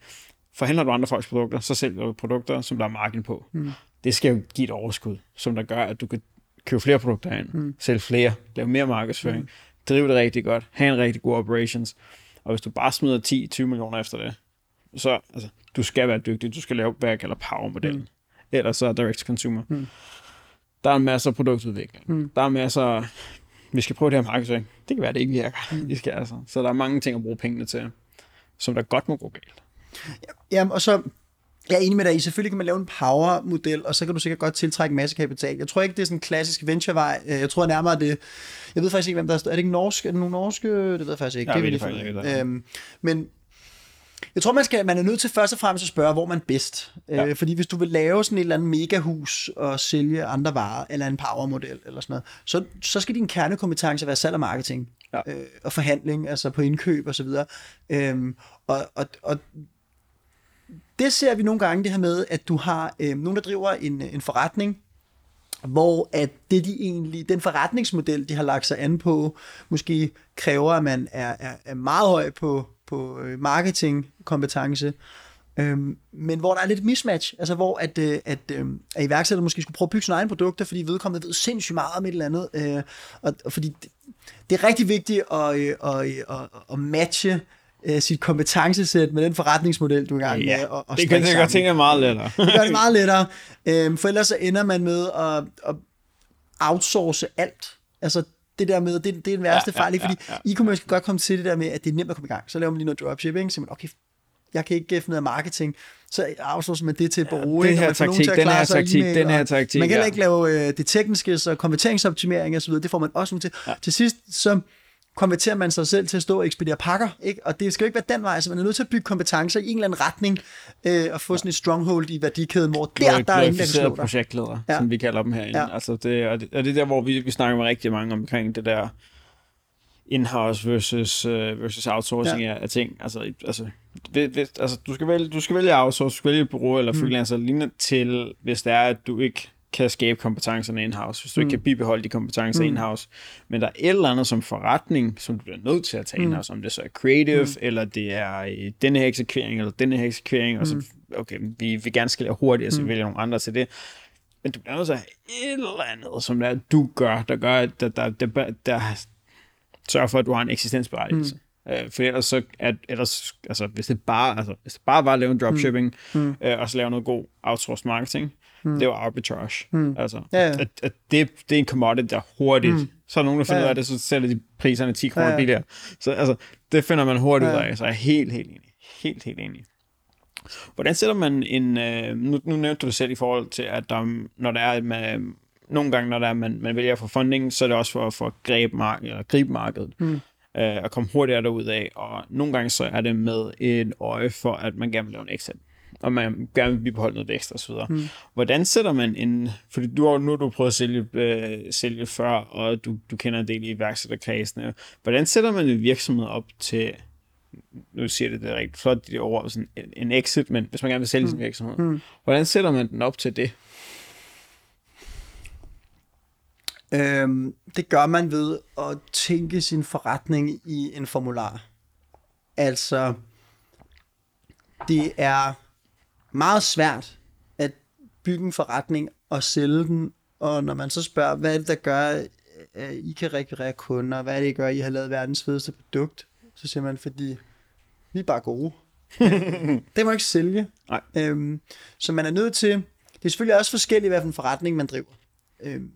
forhandler du andre folks produkter, så sælger du produkter, som der er margin på. Mm. Det skal jo give et overskud, som der gør, at du kan købe flere produkter ind, mm. sælge flere, lave mere markedsføring, mm. drive det rigtig godt, have en rigtig god operations, og hvis du bare smider 10-20 millioner efter det, så altså, du skal være dygtig. Du skal lave, hvad jeg kalder power-modellen. Mm. Ellers så direct to consumer. Mm. Der er masser af produktudvikling. Mm. Der er masser vi skal prøve det her markedsføring. Det kan være, det ikke virker. Mm. De skal, altså. Så der er mange ting at bruge pengene til, som der godt må gå galt. Ja, og så jeg er enig med dig i, selvfølgelig kan man lave en power-model, og så kan du sikkert godt tiltrække masse kapital. Jeg tror ikke, det er sådan en klassisk venture-vej. Jeg tror nærmere, det jeg ved faktisk ikke, hvem der er. Er det ikke norsk? Er det nogle norske? Det ved jeg faktisk ikke. Ja, det ved det faktisk ikke. Øhm, men jeg tror, man, skal, man er nødt til først og fremmest at spørge, hvor man er bedst. Øh, ja. Øh, fordi hvis du vil lave sådan et eller andet megahus og sælge andre varer, eller en powermodel eller sådan noget, så, så skal din kernekompetence være salg og marketing. Ja. Øh, og forhandling, altså på indkøb og så videre. Øhm, og, og, og det ser vi nogle gange, det her med, at du har øh, nogen, der driver en, øh, en forretning, hvor at det de egentlig, den forretningsmodel, de har lagt sig an på, måske kræver, at man er, er, er meget høj på, på øh, marketingkompetence, øhm, men hvor der er lidt mismatch, altså hvor at, øh, at, øh, at iværksætter måske skulle prøve at bygge sine egne produkter, fordi vedkommende ved sindssygt meget om et eller andet, øh, og, og fordi det, det er rigtig vigtigt at, øh, at, øh, at, at matche øh, sit kompetencesæt med den forretningsmodel, du er i gang med. Ja, og, og det kan det godt tænke meget lettere. det gør det meget (laughs) lettere. Øhm, for ellers så ender man med at, at outsource alt. Altså det der med, det, det er den værste Ja, fejl, ikke? ja, fordi ja, ja. e-commerce kan godt komme til det der med, at det er nemt at komme i gang. Så laver man lige noget dropshipping, så man, okay, jeg kan ikke finde ud af marketing, så outsourcer man det til et bureau, den ikke? Og her taktik, den her taktik, den her taktik, Man kan ja. ikke lave øh, det tekniske, så konverteringsoptimering og så videre, det får man også til. Ja. Til sidst, så konverterer man sig selv til at stå og ekspedere pakker, ikke? og det skal jo ikke være den vej, så man er nødt til at bygge kompetencer i en eller anden retning, øh, og få sådan et stronghold i værdikæden, hvor der, der er ingen, der kan slå glorificerede dig. projektledere, Ja. som vi kalder dem herinde. Ja. Altså det, og, det, og det er der, hvor vi, vi snakker med rigtig mange omkring det der in-house versus, uh, versus outsourcing Ja. af, af ting. Altså, altså, hvis, hvis, altså du, skal vælge, du skal vælge outsource, du skal vælge et bureau eller freelancer mm. lignende til, hvis det er, at du ikke kan skabe kompetencerne in-house, hvis du mm. ikke kan bibeholde de kompetencer mm. in-house. Men der er et eller andet som forretning, som du bliver nødt til at tage in-house, om det så er creative, mm. eller det er øh, denne her eksekvering, eller denne her eksekvering, og så, okay, vi vil gerne skalere hurtigt, så vi vælger nogle andre til det. Men du bliver nødt til at have et eller andet, som det er, du gør, der gør, at der, der, der, der, der sørger for, at du har en eksistensberettigelse. Mm. Øh, for ellers så, at, ellers, altså, hvis det bare, altså, hvis det bare var at lave en dropshipping, mm. øh, og så lave noget god outsourced marketing, mm. det var arbitrage. Mm. Altså, Ja, ja. At, at det, det er en commodity, der hurtigt, mm. så er nogen, der finder Ja, ud ja. af det, så sælger de priserne 10 kroner Ja, ja, billigere. Så altså, det finder man hurtigt Ja, ud ja. af, så jeg er helt, helt enig. Helt, helt enig. Hvordan sætter man en... Øh, nu, nu nævnte du det selv i forhold til, at der, når der er, man, nogle gange, når der er, man, man vælger få funding, så er det også for, for at gribe, mark- eller gribe markedet. Mm. Øh, og komme hurtigere derud af. Og nogle gange så er det med en øje for, at man gerne vil lave en exit. Og man gerne vil bibeholde noget vækst osv. Mm. Hvordan sætter man en... Fordi du har, nu har du prøvet at sælge, øh, sælge før, og du, du kender en del i iværksætterkredsene. Hvordan sætter man en virksomhed op til nu siger det, det er rigtig flot, de ord, sådan en, en exit, men hvis man gerne vil sælge mm. sin virksomhed, mm. hvordan sætter man den op til det? Øhm, det gør man ved at tænke sin forretning i en formular. Altså, det er meget svært at bygge en forretning og sælge den, og når man så spørger, hvad er det, der gør, at I kan rekvirere kunder, hvad er det, der gør, at I har lavet verdens fedeste produkt, så siger man, fordi vi er bare gode. (laughs) det må ikke sælge. Nej. Øhm, så man er nødt til, det er selvfølgelig også forskelligt, hvad for en forretning man driver. Øhm,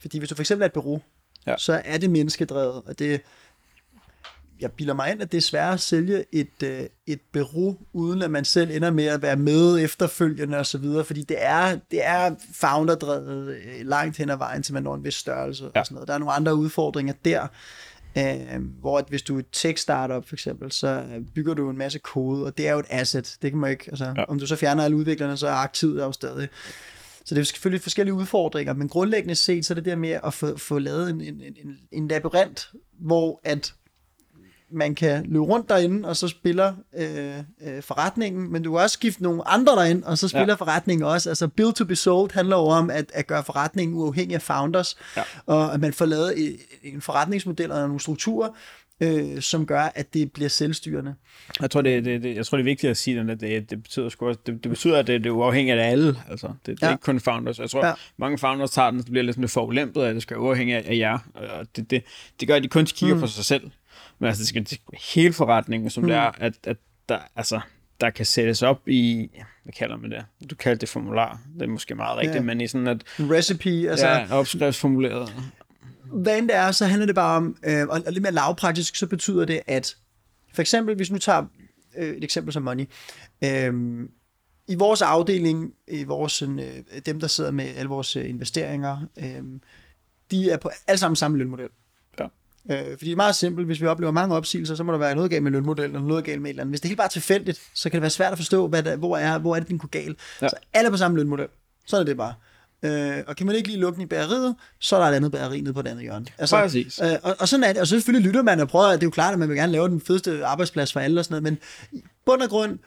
fordi hvis du for eksempel er et bureau. Ja. så er det menneskedrevet, og det, jeg bilder mig ind, at det er svært at sælge et, øh, et bureau, uden at man selv ender med at være med efterfølgende og så videre, fordi det er, det er founderdrevet øh, langt hen ad vejen, til man når en vis størrelse ja. Og sådan noget. Der er nogle andre udfordringer der, øh, hvor at hvis du er et tech-startup for eksempel, så bygger du en masse kode, og det er jo et asset, det kan man ikke, altså ja. om du så fjerner alle udviklerne, så er aktivet der jo stadig. Så det er selvfølgelig forskellige udfordringer, men grundlæggende set, så er det der med at få, få lavet en, en, en, en labyrint, hvor at man kan løbe rundt derinde, og så spiller øh, øh, forretningen, men du kan også skifte nogle andre derind, og så spiller ja. Forretningen også. Altså build to be sold handler jo om at, at gøre forretningen uafhængig af founders, Ja. og at man får lavet en, forretningsmodel og nogle strukturer, øh, som gør, at det bliver selvstyrende. Jeg tror, det, det, det, jeg tror, det er vigtigt at sige, at det, det betyder, sgu også, det, det betyder, at det, det er uafhængigt af alle. Altså, det, det er Ja. ikke kun founders. Jeg tror, Ja. mange founders tager den, så bliver lidt sådan forulæmpet, at det skal være uafhængigt af, af jer. Og det, det, det gør, at de kun kigger mm. på sig selv. Men altså, det skal, hele forretningen, som mm. det er, at, at der, altså, der kan sættes op i, hvad kalder man det? Du kalder det formular. Det er måske meget rigtigt, Ja. men i sådan, at recipe, altså ja, opskriftsformuleret. hvad end det er, så handler det bare om, øh, og, lidt mere lavpraktisk, så betyder det, at for eksempel, hvis nu tager øh, et eksempel som Money, øh, i vores afdeling, i vores, øh, dem der sidder med alle vores øh, investeringer, øh, de er på alle sammen samme lønmodel. Øh, fordi det er meget simpelt, hvis vi oplever mange opsigelser, så må der være noget galt med lønmodellen, og noget galt med et eller andet. Hvis det er helt bare tilfældigt, så kan det være svært at forstå, hvad der, hvor, er, hvor er det, den går galt. Ja. Så alle er på samme lønmodel. Så er det bare. Øh, og kan man ikke lige lukke den i bageriet, så er der et andet bageri nede på det andet hjørne. Altså, Præcis. Øh, og, og sådan er det. Og så selvfølgelig lytter man og prøver, at det er jo klart, at man vil gerne lave den fedeste arbejdsplads for alle og sådan noget, men bund og grund,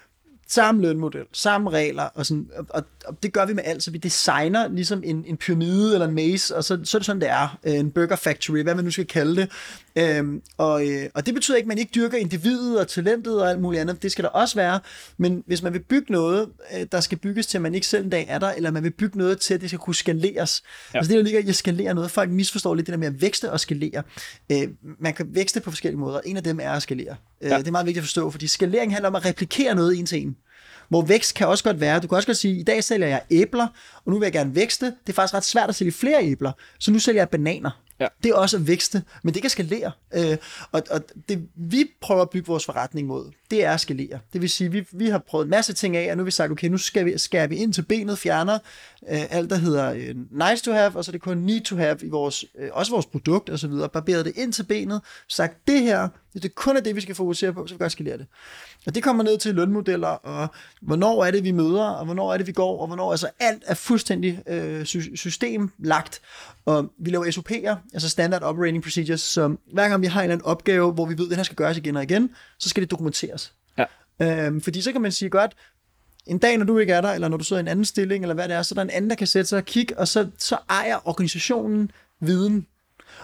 samme lønmodel, samme regler, og, sådan, og, og det gør vi med alt, så vi designer ligesom en, en pyramide eller en maze, og så, så er det sådan, det er, øh, en burger factory, hvad man nu skal kalde det, øhm, og, øh, og det betyder ikke, at man ikke dyrker individet og talentet og alt muligt andet, det skal der også være, men hvis man vil bygge noget, øh, der skal bygges til, at man ikke selv en dag er der, eller man vil bygge noget til, at det skal kunne skaleres, ja. altså det der ligger i at skalere noget, folk misforstår lidt det der med at vækste og skalere, øh, man kan vækste på forskellige måder, en af dem er at skalere, ja. det er meget vigtigt at forstå, fordi skalering handler om at replikere noget en til en, hvor vækst kan også godt være, du kan også godt sige, i dag sælger jeg æbler, og nu vil jeg gerne vækste. Det er faktisk ret svært at sælge flere æbler, så nu sælger jeg bananer. Ja. Det er også at vækste, men det kan skalere. Øh, og, og det vi prøver at bygge vores forretning mod, det er at skalere. Det vil sige, vi, vi har prøvet en masse ting af, og nu har vi sagt, okay, nu skal vi, skal vi ind til benet, fjerner øh, alt, der hedder øh, nice to have, og så er det kun need to have i vores, øh, også vores produkt og så videre, barberet det ind til benet, sagt, det her, det er kun af det, vi skal fokusere på, så vi kan skalere det. Og det kommer ned til lønmodeller, og hvornår er det, vi møder, og hvornår er det, vi går, og hvornår, altså alt er fuldstændig øh, systemlagt. Og vi laver SOP'er, altså Standard Operating Procedures, som hver gang vi har en eller anden opgave, hvor vi ved, at den her skal gøres igen og igen, så skal det dokumenteres. Øhm, fordi så kan man sige godt, en dag, når du ikke er der, eller når du sidder i en anden stilling, eller hvad det er, så er der en anden, der kan sætte sig og kigge, og så, så ejer organisationen viden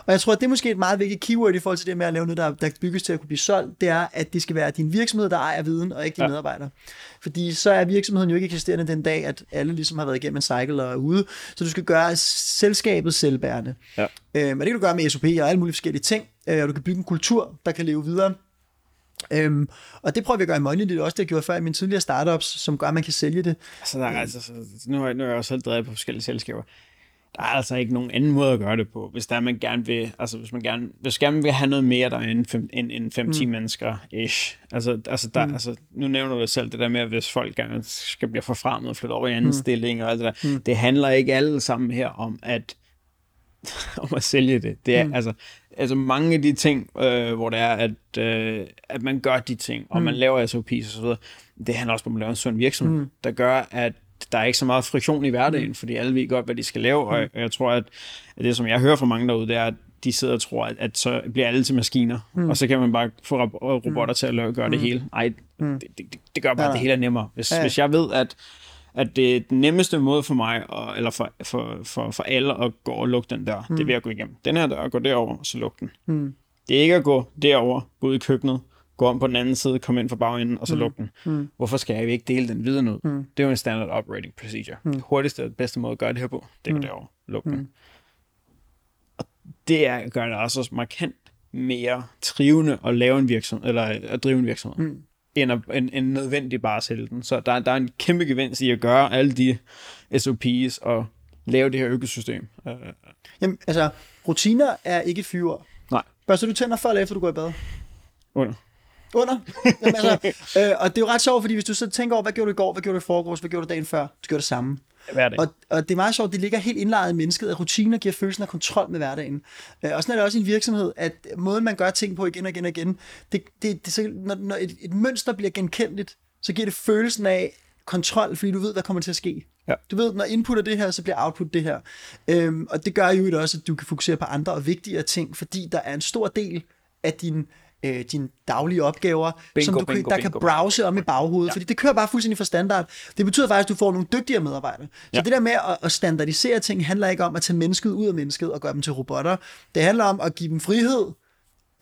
og jeg tror, at det er måske et meget vigtigt keyword i forhold til det med at lave noget, der, der bygges til at kunne blive solgt, det er, at det skal være din virksomhed, der ejer viden, og ikke dine ja. medarbejdere. Fordi så er virksomheden jo ikke eksisterende den dag, at alle ligesom har været igennem en cycle og er ude. Så du skal gøre selskabet selvbærende. Ja. Øhm, og det kan du gøre med SOP og alle mulige forskellige ting. Øh, og du kan bygge en kultur, der kan leve videre. Øhm, og det prøver vi at gøre i Money, det er også det, jeg gjorde før i mine tidligere startups, som gør, at man kan sælge det. Altså, der er, altså nu, har jeg, nu har jeg også selv drevet på forskellige selskaber der er altså ikke nogen anden måde at gøre det på, hvis der man gerne vil, altså hvis man gerne, hvis gerne vil have noget mere der end, fem, end, end 5-10 mm. mennesker ish. Altså, altså, der, mm. altså, nu nævner du selv det der med, at hvis folk gerne skal blive forfremmet og flytte over i anden mm. stilling og alt det der, mm. det handler ikke alle sammen her om at (laughs) om at sælge det. Det er mm. altså, altså mange af de ting, øh, hvor det er, at, øh, at man gør de ting, og mm. man laver SOP's og så videre, det handler også om at lave en sund virksomhed, mm. der gør, at der er ikke så meget friktion i hverdagen, mm. fordi alle ved godt, hvad de skal lave, og mm. jeg tror, at det, som jeg hører fra mange derude, det er, at de sidder og tror, at, at så bliver alle til maskiner, mm. og så kan man bare få robotter mm. til at lave, gøre mm. det hele. Nej, mm. det, det, det gør bare, ja. det hele er nemmere. Hvis, ja. hvis jeg ved, at at det er den nemmeste måde for mig, og, eller for, for, for, for alle at gå og lukke den der, mm. det er ved at gå igennem den her dør, gå derover og så lukke den. Mm. Det er ikke at gå derover, gå ud i køkkenet, gå om på den anden side, komme ind fra bagenden, og så mm. lukke den. Mm. Hvorfor skal jeg ikke dele den videre ud? Mm. Det er jo en standard operating procedure. Mm. Det hurtigste og bedste måde at gøre det her på, det er mm. derovre, lukke mm. den. Og det er, gør det også markant mere trivende at lave en virksomhed, eller at drive en virksomhed, mm. End, at, end, end nødvendigt bare at sælge den. Så der, der er en kæmpe gevinst i at gøre alle de SOP's og lave det her økosystem. Jamen, altså, rutiner er ikke fyre. Nej. Børster du tænder før eller efter du går i bad? Under under. Jamen, altså, øh, og det er jo ret sjovt, fordi hvis du så tænker over, hvad gjorde du i går, hvad gjorde du i forgårs, hvad gjorde du dagen før, du gjorde det samme. Hverdag. Og, og det er meget sjovt, det ligger helt indlejret i mennesket, at rutiner giver følelsen af kontrol med hverdagen. Øh, og sådan er det også i en virksomhed, at måden man gør ting på igen og igen og igen, det, det, det, så, når, når et, et mønster bliver genkendeligt, så giver det følelsen af kontrol, fordi du ved, hvad kommer til at ske. Ja. Du ved, når input er det her, så bliver output det her. Øhm, og det gør jo også, at du kan fokusere på andre og vigtigere ting, fordi der er en stor del af din øh, dine daglige opgaver, bingo, som du bingo, der bingo, kan browse om i baghovedet, ja. fordi det kører bare fuldstændig for standard. Det betyder faktisk, at du får nogle dygtigere medarbejdere. Så ja. det der med at, at standardisere ting, handler ikke om at tage mennesket ud af mennesket og gøre dem til robotter. Det handler om at give dem frihed,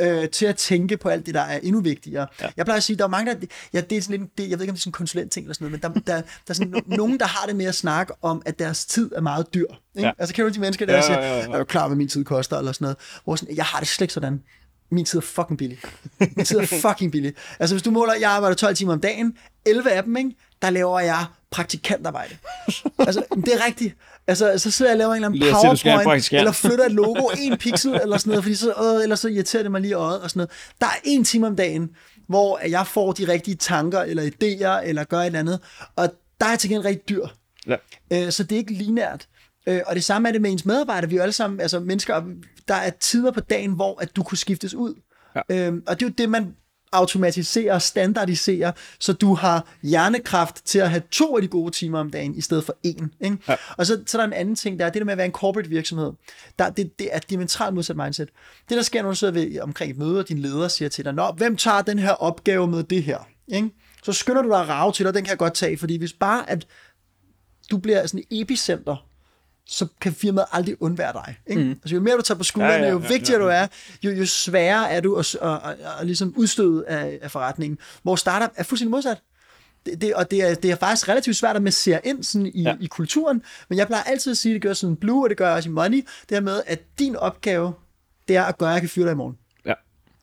øh, til at tænke på alt det, der er endnu vigtigere. Ja. Jeg plejer at sige, der er mange, der, ja, det er sådan lidt, det, jeg ved ikke, om det er sådan en konsulentting eller sådan noget, men der, der, der er sådan no, (laughs) nogen, der har det med at snakke om, at deres tid er meget dyr. Ikke? Ja. Altså, kan du de mennesker, der ja, siger, ja, ja, ja. er jo klar, hvad min tid koster, eller sådan noget. Hvor sådan, jeg har det slet ikke sådan min tid er fucking billig. Min tid er fucking billig. Altså hvis du måler, jeg arbejder 12 timer om dagen, 11 af dem, ikke, der laver jeg praktikantarbejde. altså, det er rigtigt. Altså, så sidder jeg og laver en eller anden powerpoint, eller flytter et logo en pixel, eller sådan noget, fordi så, øh, eller så irriterer det mig lige øjet, og sådan noget. Der er en time om dagen, hvor jeg får de rigtige tanker, eller idéer, eller gør et eller andet, og der er til gengæld rigtig dyr. Ja. Øh, så det er ikke linært. Øh, og det samme er det med ens medarbejdere. Vi er jo alle sammen altså mennesker, der er tider på dagen, hvor at du kunne skiftes ud. Ja. Øhm, og det er jo det, man automatiserer og standardiserer, så du har hjernekraft til at have to af de gode timer om dagen, i stedet for en. Ikke? Ja. Og så, så er der en anden ting, der er det der med at være en corporate virksomhed. Der, det, det er diametralt modsat mindset. Det der sker, når du sidder ved, omkring et møde, og din leder siger til dig, Nå, hvem tager den her opgave med det her? Ikke? så skynder du dig at rave til, og den kan jeg godt tage, fordi hvis bare at du bliver sådan et epicenter, så kan firmaet aldrig undvære dig. Ikke? Mm. Altså, jo mere du tager på skuldrene, ja, ja, ja, jo vigtigere ja, ja. du er, jo, jo sværere er du at, at, at, at, at ligesom udstøde af, af forretningen. Hvor startup er fuldstændig modsat. Det, det, og det er, det er faktisk relativt svært at massere ind sådan i, ja. i kulturen, men jeg plejer altid at sige, at det gør sådan Blue, og det gør jeg også i Money, det her med, at din opgave, det er at gøre, at jeg kan fyre dig i morgen.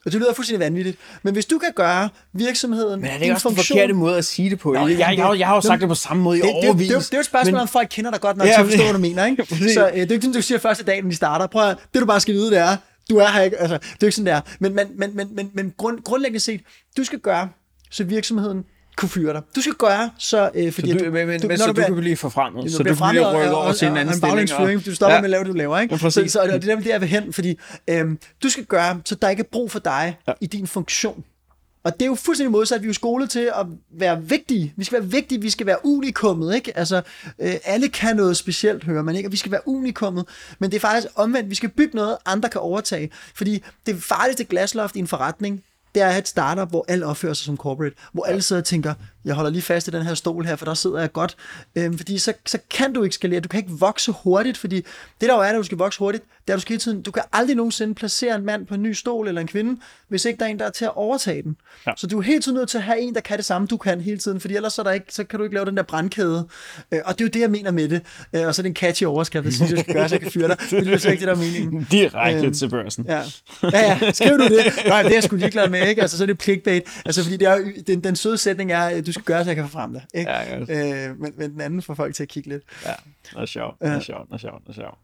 Og det lyder fuldstændig vanvittigt. Men hvis du kan gøre virksomheden... Men er det også en forkert måde at sige det på? Nå, jeg, jeg, jeg, jeg har jo sagt det på samme måde i det, overvis. Det, det, det, det er jo et spørgsmål, men... om folk kender dig godt nok ja, til at forstå, hvad du mener. Ikke? så øh, det er ikke sådan, du siger første dag, når de starter. Prøv at, det du bare skal vide, det er, du er her ikke. Altså, det er jo ikke sådan, der. Men, men, men, men, men, men grund, grundlæggende set, du skal gøre, så virksomheden kunne fyre dig. Du skal gøre, så... Øh, fordi så du, du, men, men, du, så du, bliver, kan blive forfremmet, så du bliver rykket over til en anden stilling. Og, du stopper ja. med at lave det, du laver. Ikke? Ja, så, så, og det er der, det, jeg vil hen, fordi øh, du skal gøre, så der ikke er brug for dig ja. i din funktion. Og det er jo fuldstændig modsat. Vi er jo skolet til at være vigtige. Vi skal være vigtige, vi skal være unikummet, ikke? Altså, øh, alle kan noget specielt, hører man, ikke? Og vi skal være unikummet. Men det er faktisk omvendt. Vi skal bygge noget, andre kan overtage. Fordi det farligste glasloft i en forretning, det er et startup, hvor alle opfører sig som corporate, hvor alle sidder og tænker, jeg holder lige fast i den her stol her, for der sidder jeg godt. Øhm, fordi så, så kan du ikke skalere, du kan ikke vokse hurtigt, fordi det der jo er, at du skal vokse hurtigt, det er, du skal hele tiden, du kan aldrig nogensinde placere en mand på en ny stol eller en kvinde, hvis ikke der er en, der er til at overtage den. Ja. Så du er hele tiden nødt til at have en, der kan det samme, du kan hele tiden, fordi ellers så, er der ikke, så kan du ikke lave den der brandkæde. Øh, og det er jo det, jeg mener med det. Øh, og så er det en catchy overskrift, der siger, jeg skal gøre, så jeg kan fyre dig. Det er jo ikke det, der er meningen. Direkte øh, til børsen. Ja. ja, ja, skriv du det. Nej, det er jeg sgu ligeglad med, ikke? Altså, så er det clickbait. Altså, fordi det er, den, den søde sætning er, du skal gøre, så jeg kan få frem det. Ikke? Ja, øh, men, men den anden får folk til at kigge lidt. Ja, det er sjovt, det er sjovt, det er sjovt, det er sjovt.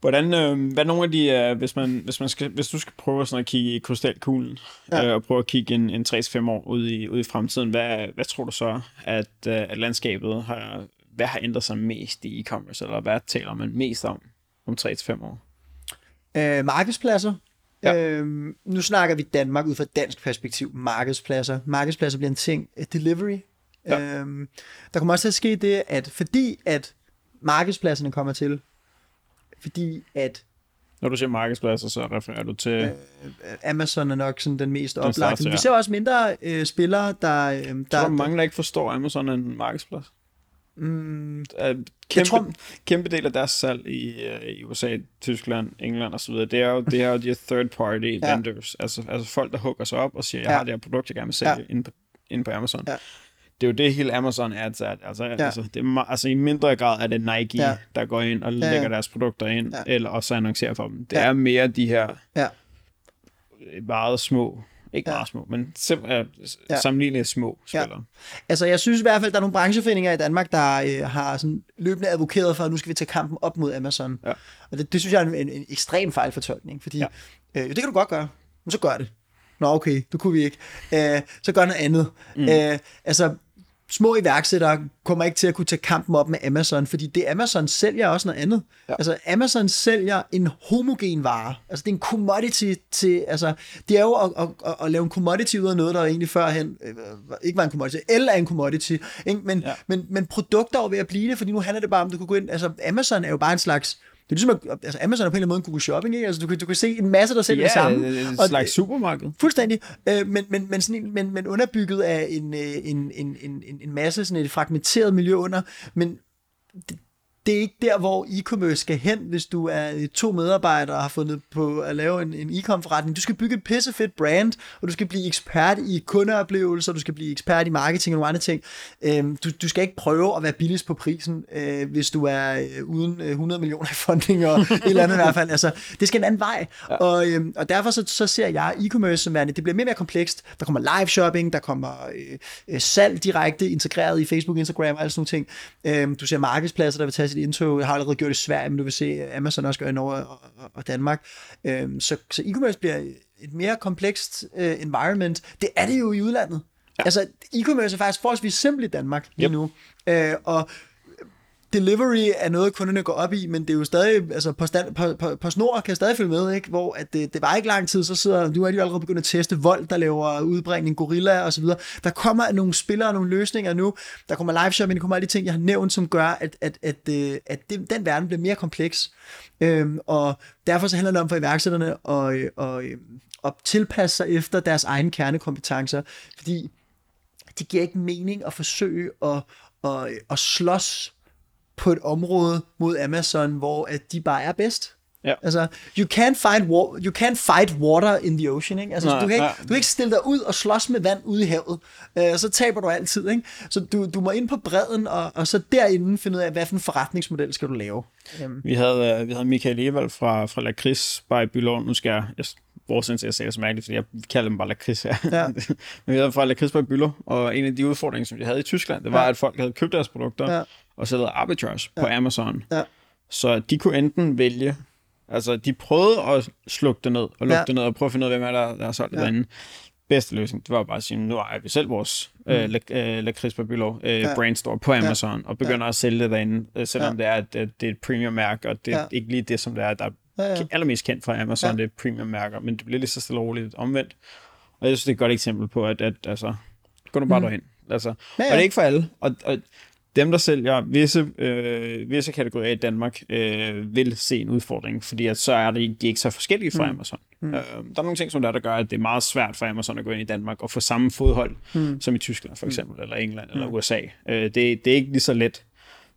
Hvordan, øh, hvad nogle af de, øh, hvis, man, hvis, man skal, hvis du skal prøve sådan at kigge i krystalkuglen, ja. øh, og prøve at kigge en, en 3-5 år ud i, ud i fremtiden, hvad, hvad tror du så, at, øh, at landskabet har, hvad har ændret sig mest i e-commerce, eller hvad taler man mest om om 3-5 år? Øh, markedspladser. Ja. Øhm, nu snakker vi Danmark ud fra et dansk perspektiv. Markedspladser. Markedspladser bliver en ting. Delivery. Ja. Øhm, der kommer også til at ske det, at fordi at markedspladserne kommer til, fordi at når du siger markedspladser, så refererer du til... Øh, Amazon er nok sådan den mest oplagte. Ja. Vi ser også mindre øh, spillere, der... Øh, der tror mange, der ikke forstår, at Amazon er en markedsplads? Mm, kæmpe, tror... kæmpe del af deres salg i, uh, i USA, Tyskland, England osv., det er jo det er jo de her third party ja. vendors, altså, altså folk, der hugger sig op og siger, jeg ja. har det her produkt, jeg gerne vil sælge ja. inde, på, inde på Amazon. Ja det er jo det hele Amazon er til. Altså, ja. altså, det er, altså i mindre grad er det Nike, ja. der går ind og lægger ja. deres produkter ind, ja. eller også annoncerer for dem. Det ja. er mere de her ja. meget små, ikke ja. meget små, men sim- ja. sammenligneligt små spillere. Ja. Altså jeg synes i hvert fald, der er nogle brancheforeninger i Danmark, der øh, har sådan løbende advokeret for, at nu skal vi tage kampen op mod Amazon. Ja. Og det, det synes jeg er en, en, en ekstrem fejlfortolkning, fordi ja. øh, det kan du godt gøre, men så gør det. Nå okay, det kunne vi ikke. Øh, så gør noget andet. Mm. Øh, altså små iværksættere kommer ikke til at kunne tage kampen op med Amazon, fordi det Amazon sælger også noget andet. Ja. Altså Amazon sælger en homogen vare. Altså det er en commodity til, altså det er jo at, at, at, at lave en commodity ud af noget, der egentlig førhen øh, ikke var en commodity. El er en commodity, ikke? Men, ja. men, men produkter er ved at blive det, fordi nu handler det bare om, du kan gå ind, altså Amazon er jo bare en slags det er ligesom, at, altså Amazon er på en eller anden måde en Google Shopping, ikke? Altså, du, kan, du kan se en masse, der sælger ja, det samme. en og, slags supermarked. Fuldstændig. Øh, men, men, men, sådan en, men, men underbygget af en, øh, en, en, en, en masse sådan et fragmenteret miljø under. Men det, det er ikke der, hvor e-commerce skal hen, hvis du er to medarbejdere og har fundet på at lave en, en e-com forretning. Du skal bygge et pissefedt brand, og du skal blive ekspert i kundeoplevelser, du skal blive ekspert i marketing og nogle andre ting. Øhm, du, du skal ikke prøve at være billigst på prisen, øh, hvis du er øh, uden 100 millioner i funding og et (laughs) eller andet i hvert fald. Altså, det skal en anden vej. Ja. Og, øhm, og derfor så, så ser jeg e-commerce som værende, det bliver mere og mere komplekst. Der kommer live shopping, der kommer øh, salg direkte integreret i Facebook, Instagram og alle sådan nogle ting. Øhm, du ser markedspladser, der vil tage sit indtog. Jeg har allerede gjort det i Sverige, men du vil se, Amazon også gør i Norge og, og, og Danmark. Øhm, så, så e-commerce bliver et mere komplekst uh, environment. Det er det jo i udlandet. Ja. Altså, e-commerce er faktisk forholdsvis simpelt i Danmark lige yep. nu. Uh, og delivery er noget, kunderne går op i, men det er jo stadig, altså på, stand, på, på, på snor kan stadig følge med, ikke? hvor at det, det var ikke lang tid, så sidder, nu er de jo allerede begyndt at teste Vold, der laver udbringning, Gorilla og så videre. Der kommer nogle spillere og nogle løsninger nu, der kommer live shopping, der kommer alle de ting, jeg har nævnt, som gør, at, at, at, at, at det, den verden bliver mere kompleks. Øhm, og derfor så handler det om for iværksætterne at, øh, at, at, øh, at tilpasse sig efter deres egne kernekompetencer, fordi det giver ikke mening at forsøge at, at, at slås på et område mod Amazon, hvor at de bare er bedst. Ja. Altså, you can't, fight wa- you can't fight water in the ocean, ikke? Altså, Nej, du, kan ikke, nej. du kan ikke stille dig ud og slås med vand ude i havet, øh, så taber du altid, ikke? Så du, du må ind på bredden, og, og så derinde finde ud af, hvad for en forretningsmodel skal du lave. Øhm, Vi havde, øh, vi havde Michael Evald fra, fra Lakrids bare i Bylund. Nu skal jeg, jeg vores til at sige det så mærkeligt, fordi jeg kalder dem bare Lakrids her. Ja. (laughs) Men vi havde fra Lakrids i Bylund, og en af de udfordringer, som de havde i Tyskland, det var, Ja. at folk havde købt deres produkter, Ja. Og så lavede arbitrage på Amazon. Ja. Så de kunne enten vælge, altså de prøvede at slukke det ned, og lukke Ja. det ned, og prøve at finde ud af, hvem er der, der har solgt det Ja. derinde. Bedste løsning, det var bare at sige, nu ejer vi selv vores mm. øh, øh, øh, Ja. brandstore på Amazon, og begynder at sælge det derinde, øh, selvom Ja. det er, et, det det er et premium-mærke, og det er Ja. ikke lige det, som det er, der er Ja, ja. ja. allermest kendt fra Amazon, Ja. ja. det er premium-mærker, men det bliver lige så stille og roligt omvendt. Og jeg synes, det er et godt eksempel på, at, at altså, gå nu bare mm. derhen. Altså, Ja, ja, ja. ja. Og det er ikke for alle. Og, og dem, der sælger visse, øh, visse kategorier i Danmark, øh, vil se en udfordring, fordi at så er det, de er ikke så forskellige fra mm. Amazon. Mm. Øh, der er nogle ting, som der, er, der gør, at det er meget svært for Amazon at gå ind i Danmark og få samme fodhold, mm. som i Tyskland for eksempel, mm. eller England, eller USA. Øh, det, det er ikke lige så let.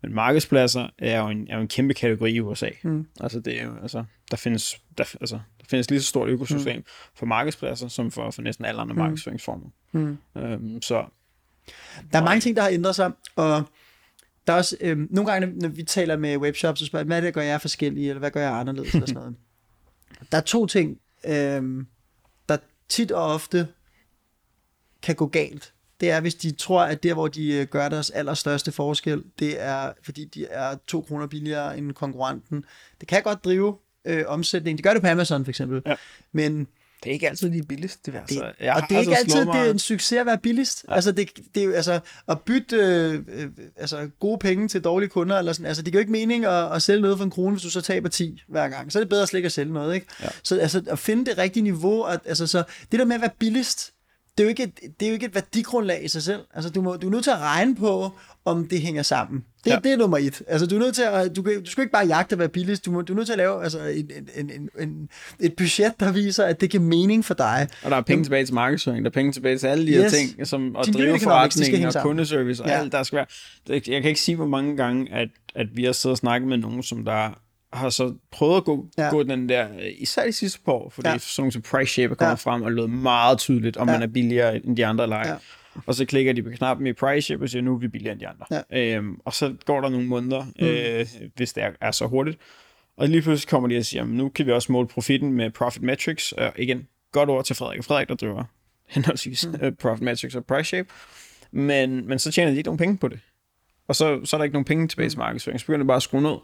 Men markedspladser er jo en, er jo en kæmpe kategori i USA. Mm. Altså, det er jo, altså, der findes, der, altså, der findes lige så stort økosystem mm. for markedspladser, som for, for næsten alle andre mm. markedsføringsformer. Mm. Øhm, så Der er mange ting, der har ændret sig, og der er også, øhm, nogle gange, når vi taler med webshops, så spørger jeg, hvad det, gør jeg forskellige, eller hvad gør jeg anderledes, eller sådan noget. (laughs) Der er to ting, øhm, der tit og ofte kan gå galt. Det er, hvis de tror, at der, hvor de øh, gør deres allerstørste forskel, det er, fordi de er to kroner billigere end konkurrenten. Det kan godt drive øh, omsætning. De gør det på Amazon, for eksempel. Ja. Men det er ikke altid lige billigst. Det, vil det, jeg og det er ikke altså altid, slået det er en succes at være billigst. Ja. Altså, det, det er altså, at bytte øh, øh, altså, gode penge til dårlige kunder, eller sådan, altså, det giver jo ikke mening at, at sælge noget for en krone, hvis du så taber 10 hver gang. Så er det bedre slet ikke at sælge noget, ikke? Ja. Så altså, at finde det rigtige niveau, at, altså, så det der med at være billigst, det er jo ikke et, det er jo ikke et værdigrundlag i sig selv. Altså, du, må, du er nødt til at regne på, om det hænger sammen. Det, ja. Det er nummer et. Altså, du er nødt til at, du, kan, du skal ikke bare jagte at være billigst, du, må, du er nødt til at lave altså, en, en, en, en, et budget, der viser, at det giver mening for dig. Og der er penge tilbage til markedsføring, der er penge tilbage til alle de Yes. her ting, som at Din drive forretning og kundeservice og Ja. alt, der skal være. Jeg kan ikke sige, hvor mange gange, at, at vi har siddet og snakket med nogen, som der har så prøvet at gå, Ja. gå den der, øh, især de sidste par år, fordi Ja. sådan nogle som Price Shaper kommer Ja. ja. frem og lød meget tydeligt, om Ja. man er billigere end de andre ej. Ja. Og så klikker de på knappen i Price Shaper og siger, nu er vi billigere end de andre. Ja. Øhm, og så går der nogle måneder, mm. øh, hvis det er, er så hurtigt. Og lige pludselig kommer de og siger, "Jamen, nu kan vi også måle profitten med Profit Metrics. Og igen, godt ord til Frederik Frederik, der driver (laughs) henholdsvis mm. Profit Metrics og Price Shape. Men, men så tjener de ikke nogen penge på det. Og så, så er der ikke nogen penge tilbage til markedsføring. Så begynder det bare at skrue ned.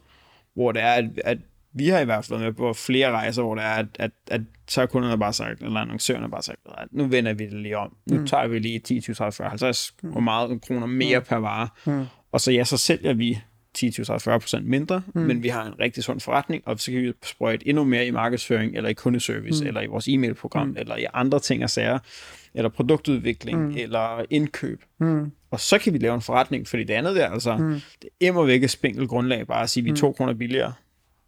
Hvor det er, at, at vi har i hvert fald været med på flere rejser, hvor det er, at, at, at så har kunderne bare sagt, eller annoncørerne bare sagt, at nu vender vi det lige om. Nu Mm. tager vi lige 10, 20, 30, 40, 50 hvor meget kroner mere per vare. Mm. Og så ja, så sælger vi 10, 20, 30, 40 procent mindre, mm. men vi har en rigtig sund forretning, og så kan vi sprøjte endnu mere i markedsføring, eller i kundeservice, mm. eller i vores e-mailprogram, mm. eller i andre ting og sager, eller produktudvikling, mm. eller indkøb. Mm. Og så kan vi lave en forretning, fordi det andet der, altså, mm. det er væk et spinkelt grundlag, bare at sige, at vi er to kroner billigere.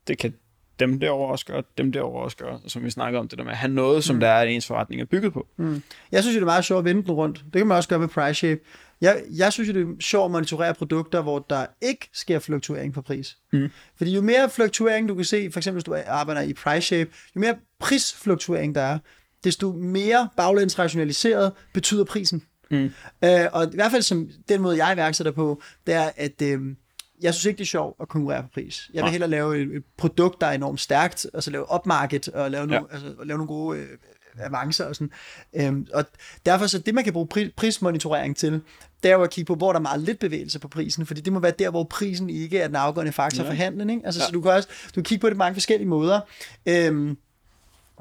Det kan dem derovre også gøre, dem derovre også gøre, som vi snakker om, det der med at have noget, som der er, at ens forretning er bygget på. Mm. Jeg synes jo, det er meget sjovt at vende den rundt. Det kan man også gøre med Price Shape. Jeg, jeg synes jo, det er sjovt at monitorere produkter, hvor der ikke sker fluktuering på pris. Mm. Fordi jo mere fluktuering du kan se, for eksempel hvis du arbejder i Price Shape, jo mere prisfluktuering der er, desto mere baglæns rationaliseret betyder prisen. Mm. Øh, og i hvert fald som den måde, jeg iværksætter på, det er, at øh, jeg synes ikke, det er sjovt at konkurrere på pris. Jeg vil Nej. hellere lave et, et produkt, der er enormt stærkt, altså lave upmarket og lave, nogle, Ja. altså, og lave nogle gode øh, avancer og sådan. Øhm, og derfor så det, man kan bruge pri- prismonitorering til, det er jo at kigge på, hvor der er meget lidt bevægelse på prisen, fordi det må være der, hvor prisen ikke er den afgørende faktor Ja. for handlen. Ikke? Altså, Ja. Så du kan også du kan kigge på det på mange forskellige måder. Øhm,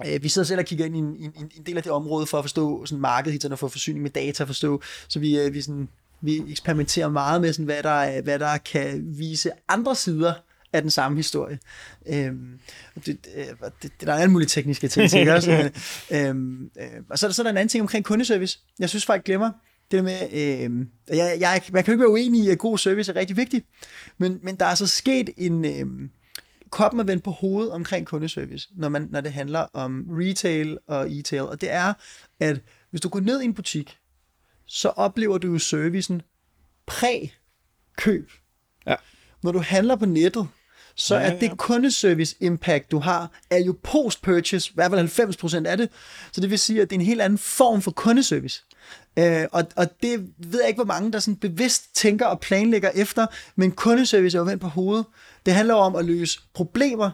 Øh, Vi sidder selv og kigger ind i en, en, en del af det område for at forstå sådan markedet, og få forsyning med data at forstå. Så vi, øh, vi, sådan, vi eksperimenterer meget med, sådan, hvad, der, er- hvad der kan vise andre sider af den samme historie. Øhm, det, øh, det, det, der er alle mulige tekniske ting til, ikke også? Men, (laughs) øhm, øh, og så er, der, så er der en anden ting omkring kundeservice. Jeg synes folk glemmer det med, øh, jeg, jeg, man kan jo ikke være uenig i, at god service er rigtig vigtigt, men, men der er så sket en, øh, koppen er vendt på hovedet omkring kundeservice, når, man, når det handler om retail og e-tail, og det er, at hvis du går ned i en butik, så oplever du jo servicen præ-køb. Ja. Når du handler på nettet, så Ja, er det ja. kundeservice impact, du har, er jo post-purchase, i hvert fald 90% af det. Så det vil sige, at det er en helt anden form for kundeservice. Øh, og, og det ved jeg ikke, hvor mange, der sådan bevidst tænker og planlægger efter, men kundeservice er jo vendt på hovedet. Det handler om at løse problemer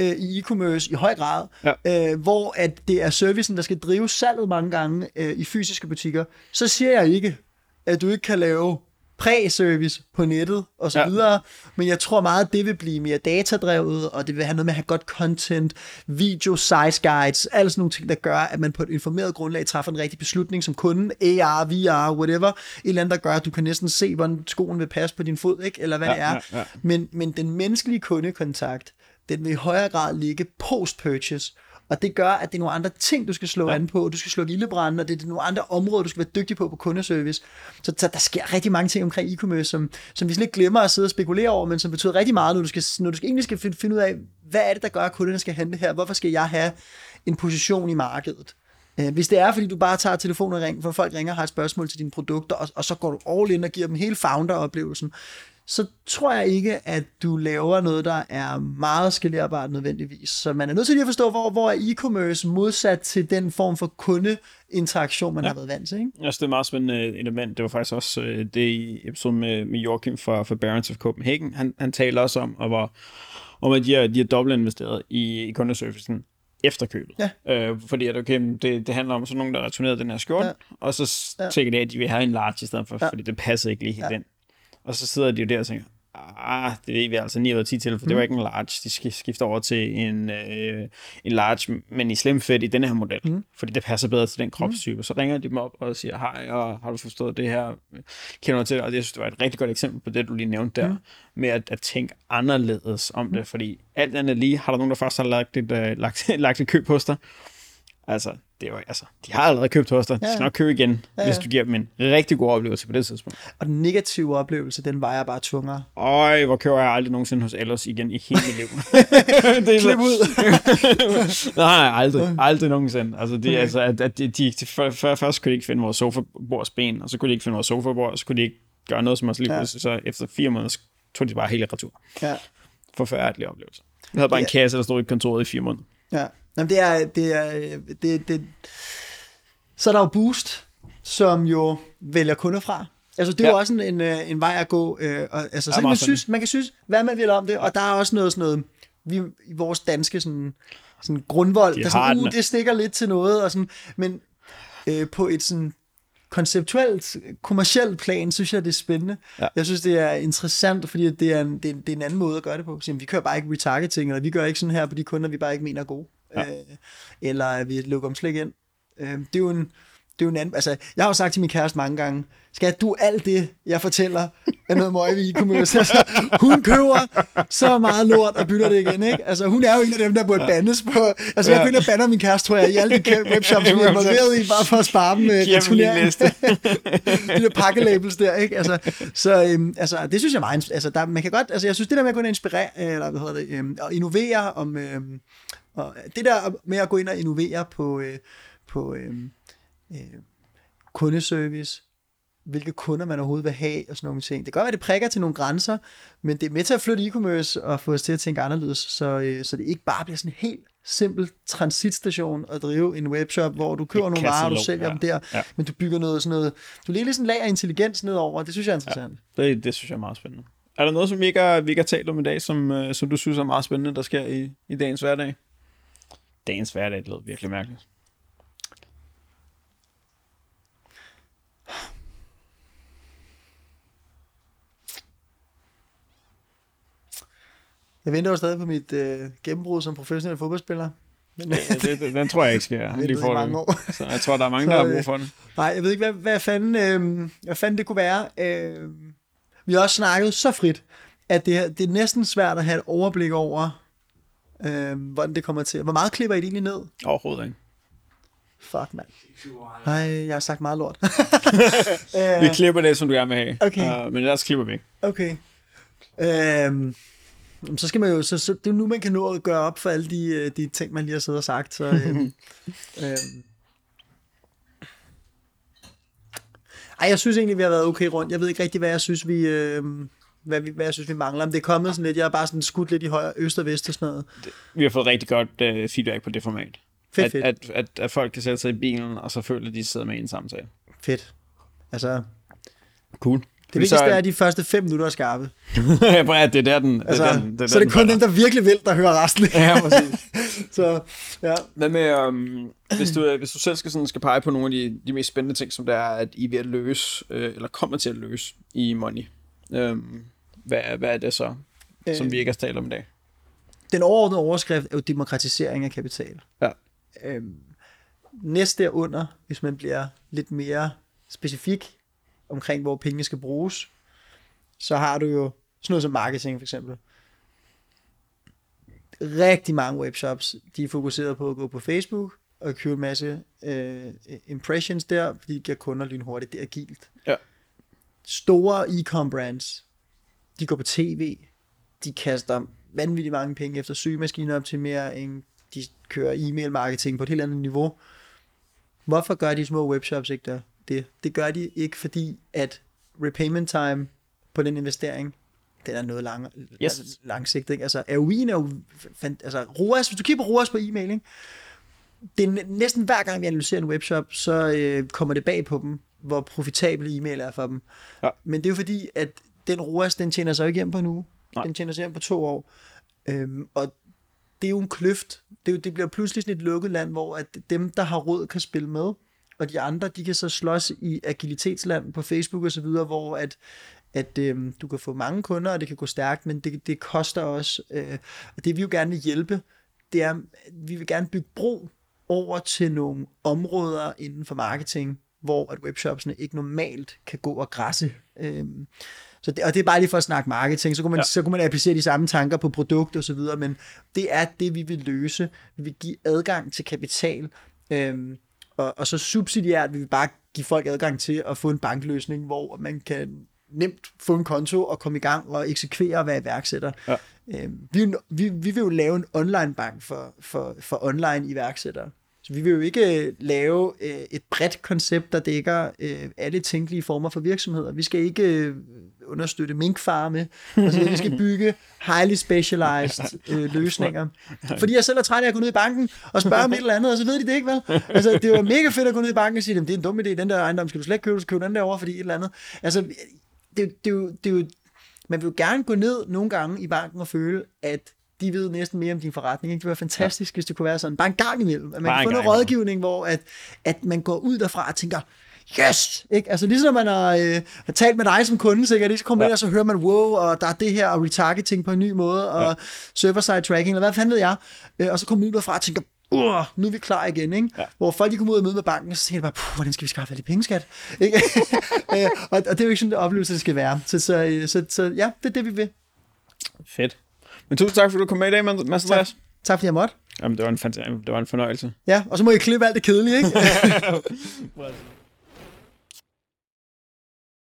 øh, i e-commerce i høj grad, Ja. øh, hvor at det er servicen, der skal drive salget mange gange øh, i fysiske butikker. Så siger jeg ikke, at du ikke kan lave præ-service på nettet og så Ja. videre, men jeg tror meget, at det vil blive mere datadrevet, og det vil have noget med at have godt content, video, size guides, alle sådan nogle ting, der gør, at man på et informeret grundlag træffer en rigtig beslutning som kunde, AR, VR, whatever, et eller andet, der gør, at du kan næsten se, hvordan skoen vil passe på din fod, ikke? eller hvad Ja, det er. ja, ja. Men, men den menneskelige kundekontakt, den vil i højere grad ligge post-purchase, og det gør, at det er nogle andre ting, du skal slå ja. an på. Du skal slå ildebrænde, og det er nogle andre områder, du skal være dygtig på på kundeservice. Så, så der sker rigtig mange ting omkring e-commerce, som, som vi slet ikke glemmer at sidde og spekulere over, men som betyder rigtig meget, når du, skal, når du skal, egentlig skal finde, finde ud af, hvad er det, der gør, at kunderne skal handle her? Hvorfor skal jeg have en position i markedet? Øh, Hvis det er, fordi du bare tager telefonen og ringer, for folk ringer og har et spørgsmål til dine produkter, og, og så går du all in og giver dem hele founder-oplevelsen, så tror jeg ikke, at du laver noget, der er meget skalerbart nødvendigvis. Så man er nødt til lige at forstå, hvor, hvor er e-commerce modsat til den form for kundeinteraktion, man ja. har været vant til. Ikke? Jeg synes, det er et meget spændende element. Det var faktisk også øh, det i episoden med, med Joachim fra, fra Barons of Copenhagen. Han, han taler også om, og hvor, om at de har, de har dobbelt investeret i, i kundeservicen efter købet. Ja. Øh, fordi at, okay, det, det handler om sådan nogen, der returnerede den her skjorte, ja. og så Ja. ja. tænker de, at de vil have en large i stedet for, Ja. ja. fordi det passer ikke lige helt Ja. ja. ind. Og så sidder de jo der og tænker, ah, det ved vi altså 9 ud af 10 til, for mm. det var ikke en large. De sk- skifter over til en, øh, en large, men i slim fit i den her model, mm. fordi det passer bedre til den kropstype. Mm. Så ringer de dem op og siger, hej, og har du forstået det her? Kender du til det? Og det, jeg synes, det var et rigtig godt eksempel på det, du lige nævnte der, mm. med at, at tænke anderledes om det, fordi alt andet lige, har der nogen, der først har lagt et, øh, lagt, (laughs) lagt et køb hos dig, Altså, det er jo, altså, de har allerede købt hos dig. De Ja. skal nok købe igen, Ja, hvis du giver dem en rigtig god oplevelse på det tidspunkt. Og den negative oplevelse, den vejer bare tungere. Øj, hvor køber jeg aldrig nogensinde hos Ellers igen i hele mit liv. (laughs) det er Klip ud. (laughs) nej, nej, aldrig. Aldrig nogensinde. Altså, det, Okay. altså at, at de, de, de, for, først kunne de ikke finde vores sofabordsben, og så kunne de ikke finde vores sofabord, og så kunne de ikke gøre noget som os lige Ja. Så efter fire måneder, tog de bare hele retur. Ja. Forfærdelig oplevelse. Jeg havde bare en Ja. kasse, der stod i kontoret i fire måneder. Ja, Jamen, det er, det er, det, det, så er der jo Boost, som jo vælger kunder fra. Altså, det er ja. Jo også en, en, en vej at gå. Øh, og, altså, så kan man, synes, man kan synes, hvad man vil om det, og der er også noget sådan noget, vi, i vores danske sådan, sådan grundvold, De der sådan, uh, det stikker lidt til noget, og sådan, men øh, på et sådan konceptuelt, kommercielt plan, synes jeg, det er spændende. Ja. Jeg synes, det er interessant, fordi det er, en, det, er, det er en anden måde at gøre det på. Så, jamen, vi kører bare ikke retargeting, eller vi gør ikke sådan her på de kunder, vi bare ikke mener er gode. Ja. Øh, eller at vi lukker dem slet ikke ind. Øh, det er jo en, det er jo en anden, altså, jeg har jo sagt til min kæreste mange gange, skal du alt det, jeg fortæller, er noget møg i e-commerce? (laughs) Altså, hun køber så meget lort og bytter det igen, ikke? Altså, hun er jo en af dem, der burde bandes på, altså, jeg Ja. går ind og banner min kæreste, tror jeg, i alle de webshops, vi er involveret i, bare for at spare dem med lige en returnering. de der pakkelabels der, ikke? Altså, så øhm, altså, det synes jeg er meget, altså, der, man kan godt, altså, jeg synes, det der med at og inspirere, eller hvad hedder det, øhm, og innovere om, øhm, og det der med at gå ind og innovere på, øh, på øhm, øh, kundeservice, hvilke kunder man overhovedet vil have, og sådan nogle ting. Det kan godt være, det prikker til nogle grænser, men det er med til at flytte e-commerce og få os til at tænke anderledes, så, øh, så det ikke bare bliver sådan en helt simpel transitstation at drive en webshop, hvor du køber Et nogle varer, og du sælger ja. dem der, Ja. men du bygger noget sådan noget, du lægger sådan en lager intelligens nedover, det synes jeg er interessant. Det, det synes jeg er meget spændende. Er der noget, som vi ikke har, vi ikke har talt om i dag, som, øh, som du synes er meget spændende, der sker i, i dagens hverdag? Dagens hverdag, det lød virkelig mærkeligt. Jeg venter jo stadig på mit øh, gennembrud som professionel fodboldspiller. Men, Ja, det, den tror jeg ikke sker. (laughs) lige for mange år. Så jeg tror, der er mange, Så, der har øh, brug for det. Nej, jeg ved ikke, hvad, hvad, fanden, øh, hvad fanden det kunne være. Øh, vi har også snakket så frit, at det, det er næsten svært at have et overblik over, øh, hvordan det kommer til. Hvor meget klipper I det egentlig ned? Overhovedet ikke. Fuck, mand. Nej, jeg har sagt meget lort. (laughs) Vi klipper det, som du gerne vil have. Okay. Uh, men ellers klipper vi ikke. Okay. Øhm, så skal man jo, så, så det er nu, man kan nå at gøre op for alle de, øh, de ting, man lige har siddet og sagt. Så, øhm, (laughs) øhm. Ej, jeg synes egentlig, vi har været okay rundt. Jeg ved ikke rigtig, hvad jeg synes, vi... Øh, hvad, vi, hvad jeg synes, vi mangler. Om det er kommet sådan lidt, jeg har bare sådan skudt lidt i højre, øst og vest og sådan noget. Vi har fået rigtig godt uh, feedback på det format. Fedt, at, fedt. At, at, at folk kan sætte sig i bilen, og så føler, at de sidder med i en samtale. Fedt. Altså, Cool. det vigtigste er, at de første fem minutter er skarpe. ja, det er der, den, Altså, det er der, den, det er så der, det er kun dem, der virkelig vil, der hører resten. (laughs) Ja, præcis. (laughs) så, ja. Hvad med, um, hvis, du, hvis du selv skal, sådan, skal pege på nogle af de, de mest spændende ting, som det er, at I er ved at løse, øh, eller kommer til at løse i Money, øhm, hvad, hvad er det så, som Øh. vi ikke har talt om i dag? Den overordnede overskrift er jo demokratisering af kapital. Ja. Øhm, næste derunder, hvis man bliver lidt mere specifik omkring, hvor pengene skal bruges, så har du jo sådan noget som marketing for eksempel. Rigtig mange webshops, de er fokuseret på at gå på Facebook og købe en masse øh, impressions der, fordi de giver kunder lynhurtigt. Det er agilt. Ja. Store e-com brands, de går på tv, de kaster vanvittigt mange penge efter søgemaskineoptimering, de kører e-mail marketing på et helt andet niveau. Hvorfor gør de små webshops ikke der? det? Det gør de ikke, fordi at repayment time på den investering, den er noget lang, Yes. langsigtet. Ikke? Altså, AOI'en er jo... Altså, ROAS, hvis du kigger på ROAS på e-mail, ikke? det er næ- næsten hver gang, vi analyserer en webshop, så øh, kommer det bag på dem, hvor profitabel e-mail er for dem. Ja. Men det er jo fordi, at den ROAS, den tjener sig jo ikke hjem på uge. Nej. Den tjener sig hjem på to år. Øhm, og det er jo en kløft. Det, er jo, det bliver pludselig sådan et lukket land, hvor at dem, der har råd, kan spille med, og de andre, de kan så slås i agilitetsland på Facebook og så videre, hvor at, at øhm, du kan få mange kunder, og det kan gå stærkt, men det, det koster også. Øh, og det vi jo gerne vil hjælpe, det er, at vi vil gerne bygge bro over til nogle områder inden for marketing, hvor at webshopsene ikke normalt kan gå og græsse. Øhm, så det, og det er bare lige for at snakke marketing, så kunne man, Ja. så kunne man applicere de samme tanker på produkt og så videre, men det er det, vi vil løse. Vi vil give adgang til kapital, øhm, og, og så subsidiært vil vi bare give folk adgang til at få en bankløsning, hvor man kan nemt få en konto og komme i gang og eksekvere og være iværksætter. Ja. Øhm, vi, vil- vi, vi vil jo lave en online bank for, for, for online iværksættere. Vi vil jo ikke øh, lave øh, et bredt koncept, der dækker øh, alle tænkelige former for virksomheder. Vi skal ikke øh, understøtte minkfarme. Altså, vi skal bygge highly specialized øh, (laughs) løsninger. Fordi jeg selv er træt af at gå ned i banken og spørge om et eller andet, og så ved de det ikke, vel? Altså, det var mega fedt at gå ned i banken og sige, "Jamen, det er en dum idé, den der ejendom skal du slet ikke købe, du skal købe den der over, fordi et eller andet. Altså, det, det, det er jo man vil jo gerne gå ned nogle gange i banken og føle, at de ved næsten mere om din forretning. Ikke? Det være fantastisk, ja. hvis det kunne være sådan. Bare en gang imellem. At man Bare kan en få noget rådgivning, hvor at, at man går ud derfra og tænker, yes! Ikke? Altså ligesom når man har, øh, har talt med dig som kunde, sikkert, ikke? så kommer man Ja. ind, og så hører man, wow, og der er det her, og retargeting på en ny måde, og ja. server-side tracking, eller hvad fanden ved jeg. Øh, og så kommer man ud derfra og tænker, Uh, nu er vi klar igen, ikke? Ja. Hvor folk de kommer ud og møde med banken, og så tænker de bare, "Puh, hvordan skal vi skaffe alle penge, skat? Ikke? (laughs) Øh, og, og det er jo ikke sådan, det oplevelse, det skal være. Så, så, øh, så, så ja, det er det, vi vil. Fedt. Men tusind tak, fordi du kom med i dag, Mads Andreas. Tak fordi jeg måtte. Jamen, det var en, fanta- det var en fornøjelse. Ja, og så må I klippe alt det kedelige, ikke? (laughs) (laughs)